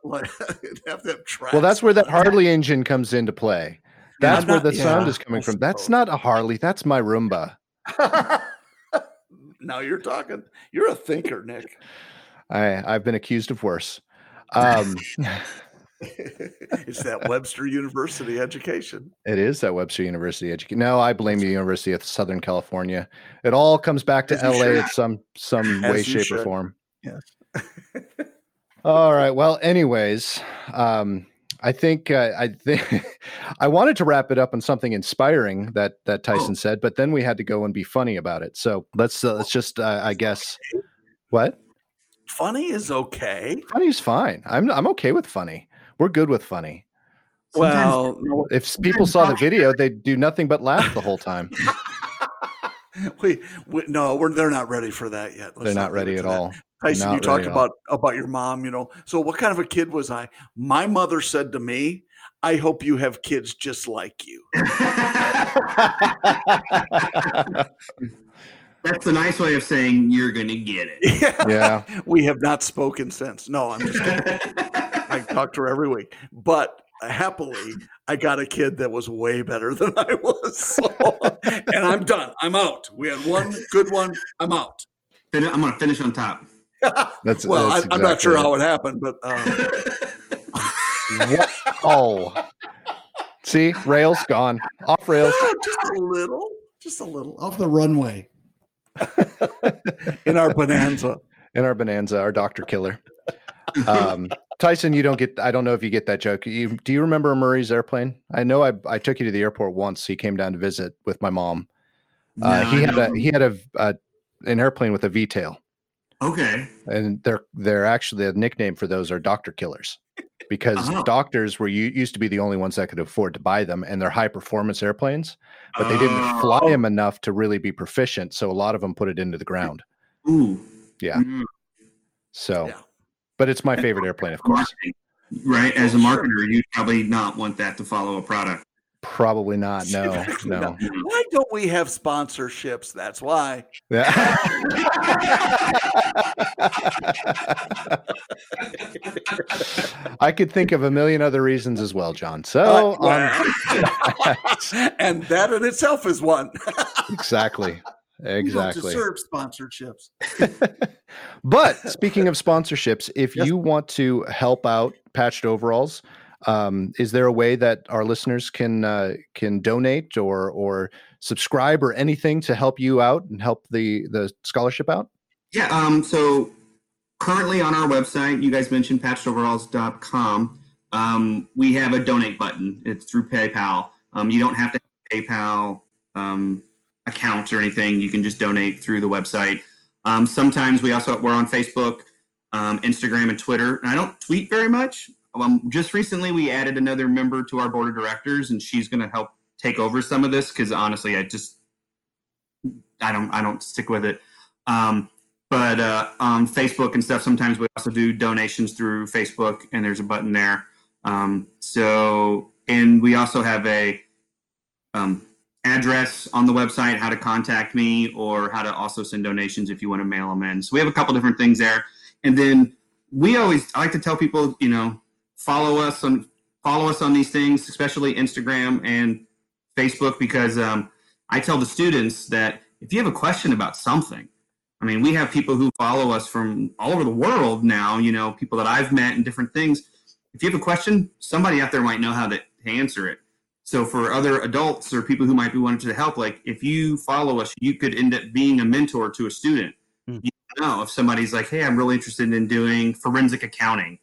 <laughs> like <laughs> have to have tracks. Well, that's where that Harley engine comes into play. That's I'm where not- the sound is coming from. That's not a Harley. That's my Roomba. <laughs> now you're talking. You're a thinker, Nick. I I've been accused of worse. Um, it's that Webster University education. it is that Webster University education. No, I blame the University of Southern California. It all comes back to As LA should. in some some As way, shape, or form. Yes. All right. Well, anyways, um, I think uh, I think <laughs> I wanted to wrap it up on something inspiring that that Tyson said, but then we had to go and be funny about it. So let's uh, let's just uh, I guess what Funny is okay. Funny is fine. I'm I'm okay with funny. We're good with funny. Well, If people saw the video, they'd do nothing but laugh the whole time. <laughs> we, we no, we're they're not ready for that yet. Let's They're not it ready at that. all. Tyson, Not you talked ready at all. about about your mom. You know, so what kind of a kid was I? My mother said to me, "I hope you have kids just like you." <laughs> That's a nice way of saying you're going to get it. Yeah. <laughs> we have not spoken since. No, I'm just kidding. I talk to her every week, but happily, I got a kid that was way better than I was. <laughs> So, and I'm done. I'm out. We had one good one. I'm out. I'm going to finish on top. <laughs> That's well, that's I, I'm not sure exactly how it happened, but um, it. Oh, see, rails gone off rails. <laughs> just a little, just a little off the runway. <laughs> in our bonanza. in our bonanza, our doctor killer. Um, Tyson, you don't get. I don't know if you get that joke. You, do you remember Murray's airplane? I know. I I took you to the airport once. He came down to visit with my mom. Uh, No, he had a don't. he had a, a an airplane with a V tail, Okay. and they're they're actually a nickname for those are doctor killers <laughs> because Oh. doctors were u- used to be the only ones that could afford to buy them, and they're high performance airplanes, but they didn't fly Oh. them enough to really be proficient. So a lot of them put it into the ground. Ooh. Yeah. Mm, So, Yeah. but it's my favorite airplane, of course. Right. As a marketer, you'd probably not want that to follow a product. Probably not. No, no. Why don't we have sponsorships? That's why. Yeah. I could think of a million other reasons as well, Jon. So, Uh, um, <laughs> and that in itself is one. exactly. <laughs> Exactly. deserve sponsorships. <laughs> but speaking of sponsorships, if Yes. you want to help out Patched Overalls, um, is there a way that our listeners can uh, can donate or or subscribe or anything to help you out and help the the scholarship out? Yeah. Um, so currently on our website, you guys mentioned patchedoveralls.com. Um, we have a donate button. It's through PayPal. Um, you don't have to have a PayPal um, account or anything. You can just donate through the website. Um, sometimes we also we're on Facebook, um, Instagram, and Twitter. And I don't tweet very much. Um, just recently, we added another member to our board of directors, and she's going to help take over some of this because honestly, I just I don't I don't stick with it. Um, but uh, on Facebook and stuff, sometimes we also do donations through Facebook, and there's a button there. Um, so, and we also have a um, address on the website, how to contact me, or how to also send donations if you want to mail them in. So we have a couple different things there. And then we always I like to tell people, you know, follow us on follow us on these things, especially Instagram and Facebook, because um, I tell the students that if you have a question about something, I mean, we have people who follow us from all over the world now, you know, people that I've met and different things. If you have a question, somebody out there might know how to, answer it. So for other adults or people who might be wanting to help, like if you follow us, you could end up being a mentor to a student. Mm. You know, if somebody's like, "Hey, I'm really interested in doing forensic accounting,"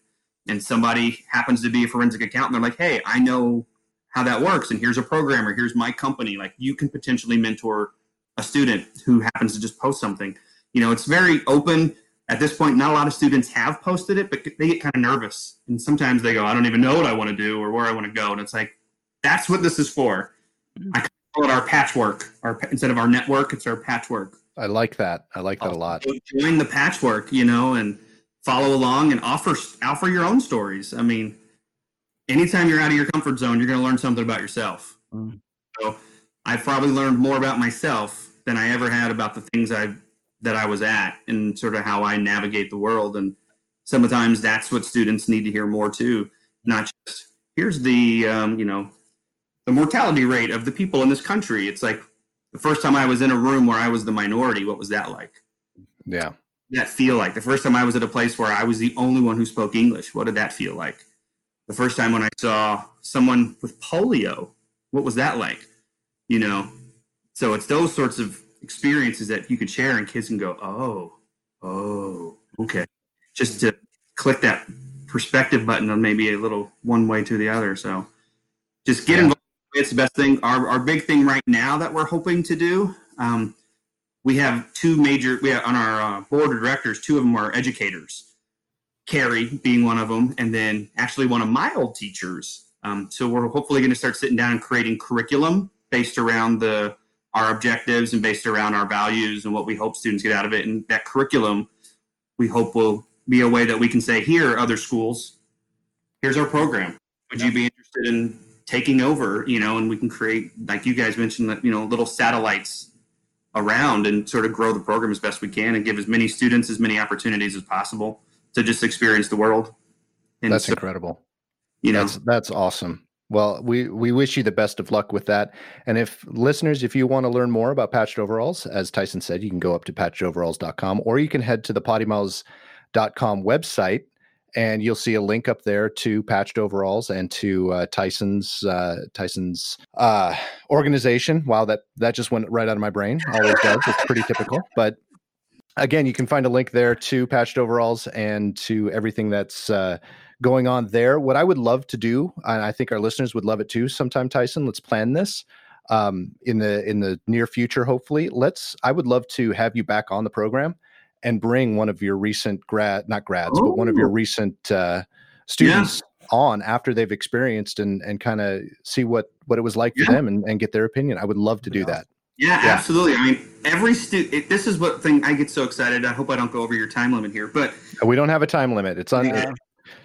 and somebody happens to be a forensic accountant, they're like, "Hey, I know how that works, and here's a programmer, here's my company." Like you can potentially mentor a student who happens to just post something. You know, it's very open at this point. Not a lot of students have posted it, but they get kind of nervous, and sometimes they go, "I don't even know what I want to do or where I want to go," and it's like that's what this is for. Mm-hmm. I call it our patchwork. Our instead of our network, it's our patchwork. I like that. I like that a lot. Join the patchwork, you know, and follow along and offer offer your own stories. I mean, anytime you're out of your comfort zone, you're going to learn something about yourself. Mm. So, I've probably learned more about myself than I ever had about the things I that I was at and sort of how I navigate the world. And sometimes that's what students need to hear more too. Not just here's the um, you know the mortality rate of the people in this country. It's like the first time I was in a room where I was the minority. What was that like? Yeah. That feel like the first time I was at a place where I was the only one who spoke English. What did that feel like? The first time when I saw someone with polio, what was that like? You know, so it's those sorts of experiences that you could share, and kids can go, "Oh, oh, okay," just to click that perspective button on maybe a little one way to the other. So, just get yeah. involved it's the best thing. Our, our big thing right now that we're hoping to do, um, we have two major, we have on our uh, board of directors, two of them are educators. Carrie being one of them, and then actually one of my old teachers. Um, so we're hopefully going to start sitting down and creating curriculum based around the our objectives and based around our values and what we hope students get out of it. And that curriculum, we hope will be a way that we can say, here, other schools, here's our program. Would you be interested in taking over, you know, and we can create, like you guys mentioned, that you know, little satellites around and sort of grow the program as best we can and give as many students as many opportunities as possible to just experience the world. And that's so, incredible. You know, that's, that's awesome. Well, we, we wish you the best of luck with that. And if listeners, if you want to learn more about patched overalls, as Tyson said, you can go up to patchedoveralls.com or you can head to the poddimouths.com website and you'll see a link up there to patched overalls and to uh, Tyson's uh, Tyson's uh, organization. Wow, that that just went right out of my brain. Always does. It's pretty typical. But again, you can find a link there to patched overalls and to everything that's uh, going on there. What I would love to do, and I think our listeners would love it too. Sometime, Tyson, let's plan this um, in the in the near future. Hopefully, let's. I would love to have you back on the program and bring one of your recent grad, not grads, but one of your recent uh, students yeah. on after they've experienced and and kind of see what what it was like yeah. for them and, and get their opinion. I would love to do that. Yeah, yeah. absolutely. I mean, every student. This is what thing I get so excited. I hope I don't go over your time limit here, but we don't have a time limit. It's on.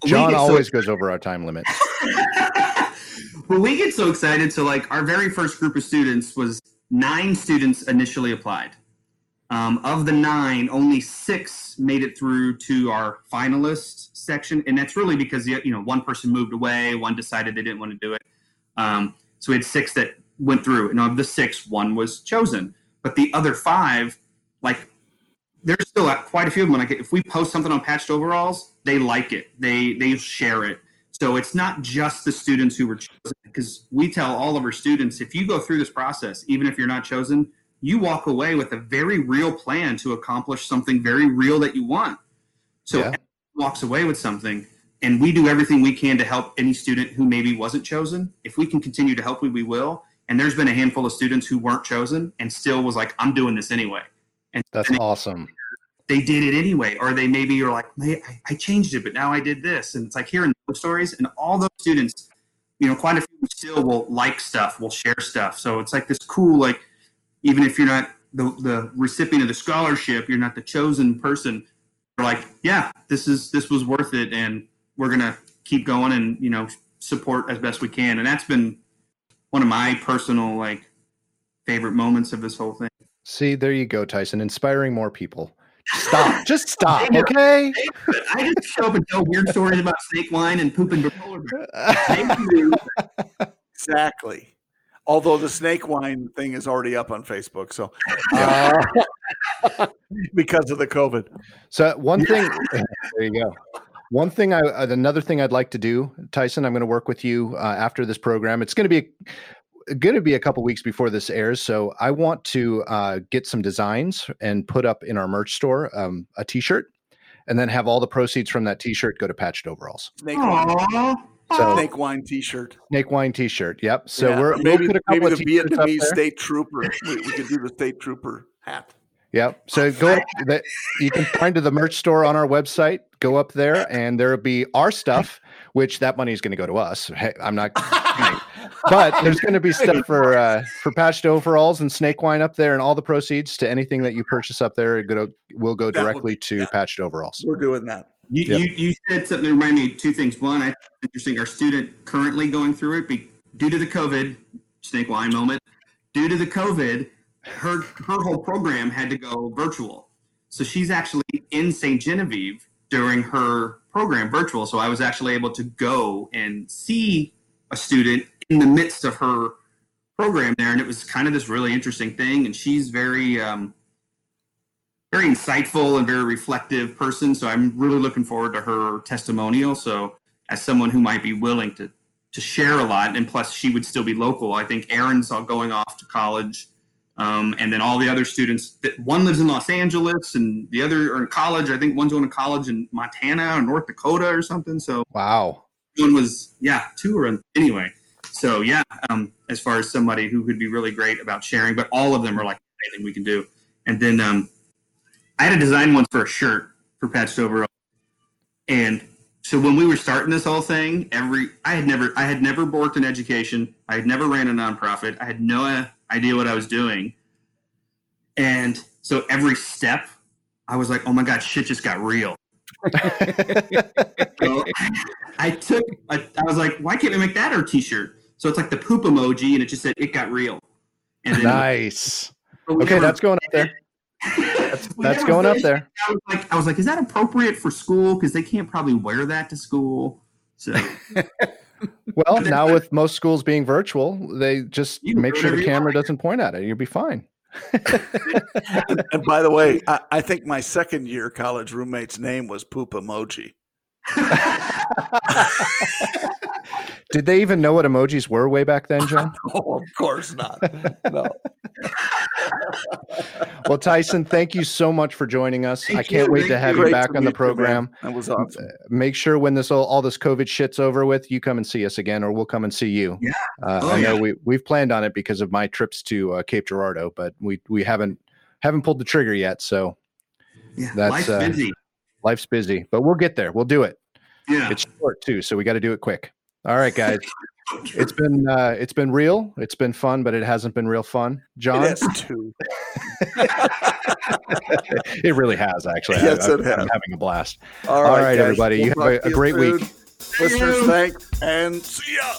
Jon always goes over our time limit. <laughs> well, we get so excited. So, like, our very first group of students was nine students initially applied. Um, of the nine, only six made it through to our finalist section, and that's really because you know one person moved away, one decided they didn't want to do it. Um, so we had six that went through, and of the six, one was chosen. But the other five, like there's still quite a few of them. Like if we post something on Patched Overalls, they like it, they they share it. So it's not just the students who were chosen, because we tell all of our students if you go through this process, even if you're not chosen, you walk away with a very real plan to accomplish something very real that you want. So yeah. walks away with something, and we do everything we can to help any student who maybe wasn't chosen. If we can continue to help, we, we will. And there's been a handful of students who weren't chosen and still was like, I'm doing this anyway. And that's and awesome. They did it anyway, or they maybe are like, hey, I changed it, but now I did this. And it's like hearing those stories, and all those students, you know, quite a few still will like stuff, will share stuff. So it's like this cool, like even if you're not the, the recipient of the scholarship, you're not the chosen person. You're like, yeah, this is this was worth it, and we're gonna keep going and you know support as best we can. And that's been one of my personal like favorite moments of this whole thing. See, there you go, Tyson, inspiring more people. Stop. <laughs> Just stop, okay? I just show up and tell weird stories about snake wine and pooping polar bears. Exactly. Although the snake wine thing is already up on Facebook, so Uh, <laughs> because of the COVID. so one thing, <laughs> there you go. One thing, I uh, another thing I'd like to do, Tyson. I'm going to work with you uh, after this program. It's going to be going to be a couple weeks before this airs, so I want to uh, get some designs and put up in our merch store um, a T-shirt, and then have all the proceeds from that T-shirt go to Patched Overalls. Snake wine, Aww. So snake wine T-shirt. Snake Wine T-shirt. Yep. So Yeah, we're or maybe we'll put a maybe couple the of Vietnamese state trooper. We, we could do the state trooper hat. Yep. So go up that you can find to the merch store on our website. Go up there and there'll be our stuff, which that money is going to go to us. Hey, I'm not but there's going to be stuff for uh for patched overalls and snake wine up there and all the proceeds to anything that you purchase up there go will go directly be- to yeah. patched overalls. We're doing that. You, Yep. you, you said something that reminded me of two things. One, I interesting. Our student currently going through it be, due to the COVID snake wine moment. Due to the COVID, her her whole program had to go virtual. So she's actually in St. Genevieve during her program virtual. So I was actually able to go and see a student in the midst of her program there, and it was kind of this really interesting thing. And she's very um, very insightful and very reflective person. So I'm really looking forward to her testimonial. So as someone who might be willing to to share a lot, and plus she would still be local. I think Aaron's all going off to college, um, and then all the other students. That one lives in Los Angeles, and the other are in college. I think one's going to college in Montana or North Dakota or something. So Wow. one was yeah two or anyway. So yeah, um, as far as somebody who could be really great about sharing, but all of them are like anything we can do. And then um, I had to design one for a shirt for Patched Overall, and so when we were starting this whole thing, every I had never I had never worked in education. I had never ran a nonprofit. I had no idea what I was doing, and so every step, I was like, "Oh my god, shit just got real." <laughs> So I took, I, I was like, why can't we make that our t-shirt? So it's like the poop emoji and it just said, it got real. Nice. we Okay, that's going up there. <laughs> That's, that's never going up there. I was like, I was like, is that appropriate for school? Because they can't probably wear that to school. So <laughs> Well, now with most schools being virtual, they just You make sure the camera like. doesn't point at it. You'll be fine. <laughs> And, and by the way, I, I think my second year college roommate's name was Poop Emoji. <laughs> Did they even know what emojis were way back then, Jon? <laughs> Oh, of course not. No. <laughs> well, Tyson, thank you so much for joining us. Thank I can't you. wait Thank to have you back on the you, program. That was awesome. Make sure when this all, all this COVID shit's over with, you come and see us again, or we'll come and see you. Yeah. Uh, Oh, I know yeah. we we've planned on it because of my trips to uh, Cape Girardeau, but we we haven't haven't pulled the trigger yet. So yeah, That's, life's uh, busy. life's busy, but we'll get there. We'll do it. Yeah. It's short too, so we got to do it quick. All right, guys. It's been uh, it's been real. It's been fun, but it hasn't been real fun. Jon, It has two. <laughs> it really has actually. Yes, I, it has. am having a blast. All All right, guys. everybody. You have a- a great soon. week. Listeners, thanks and see ya.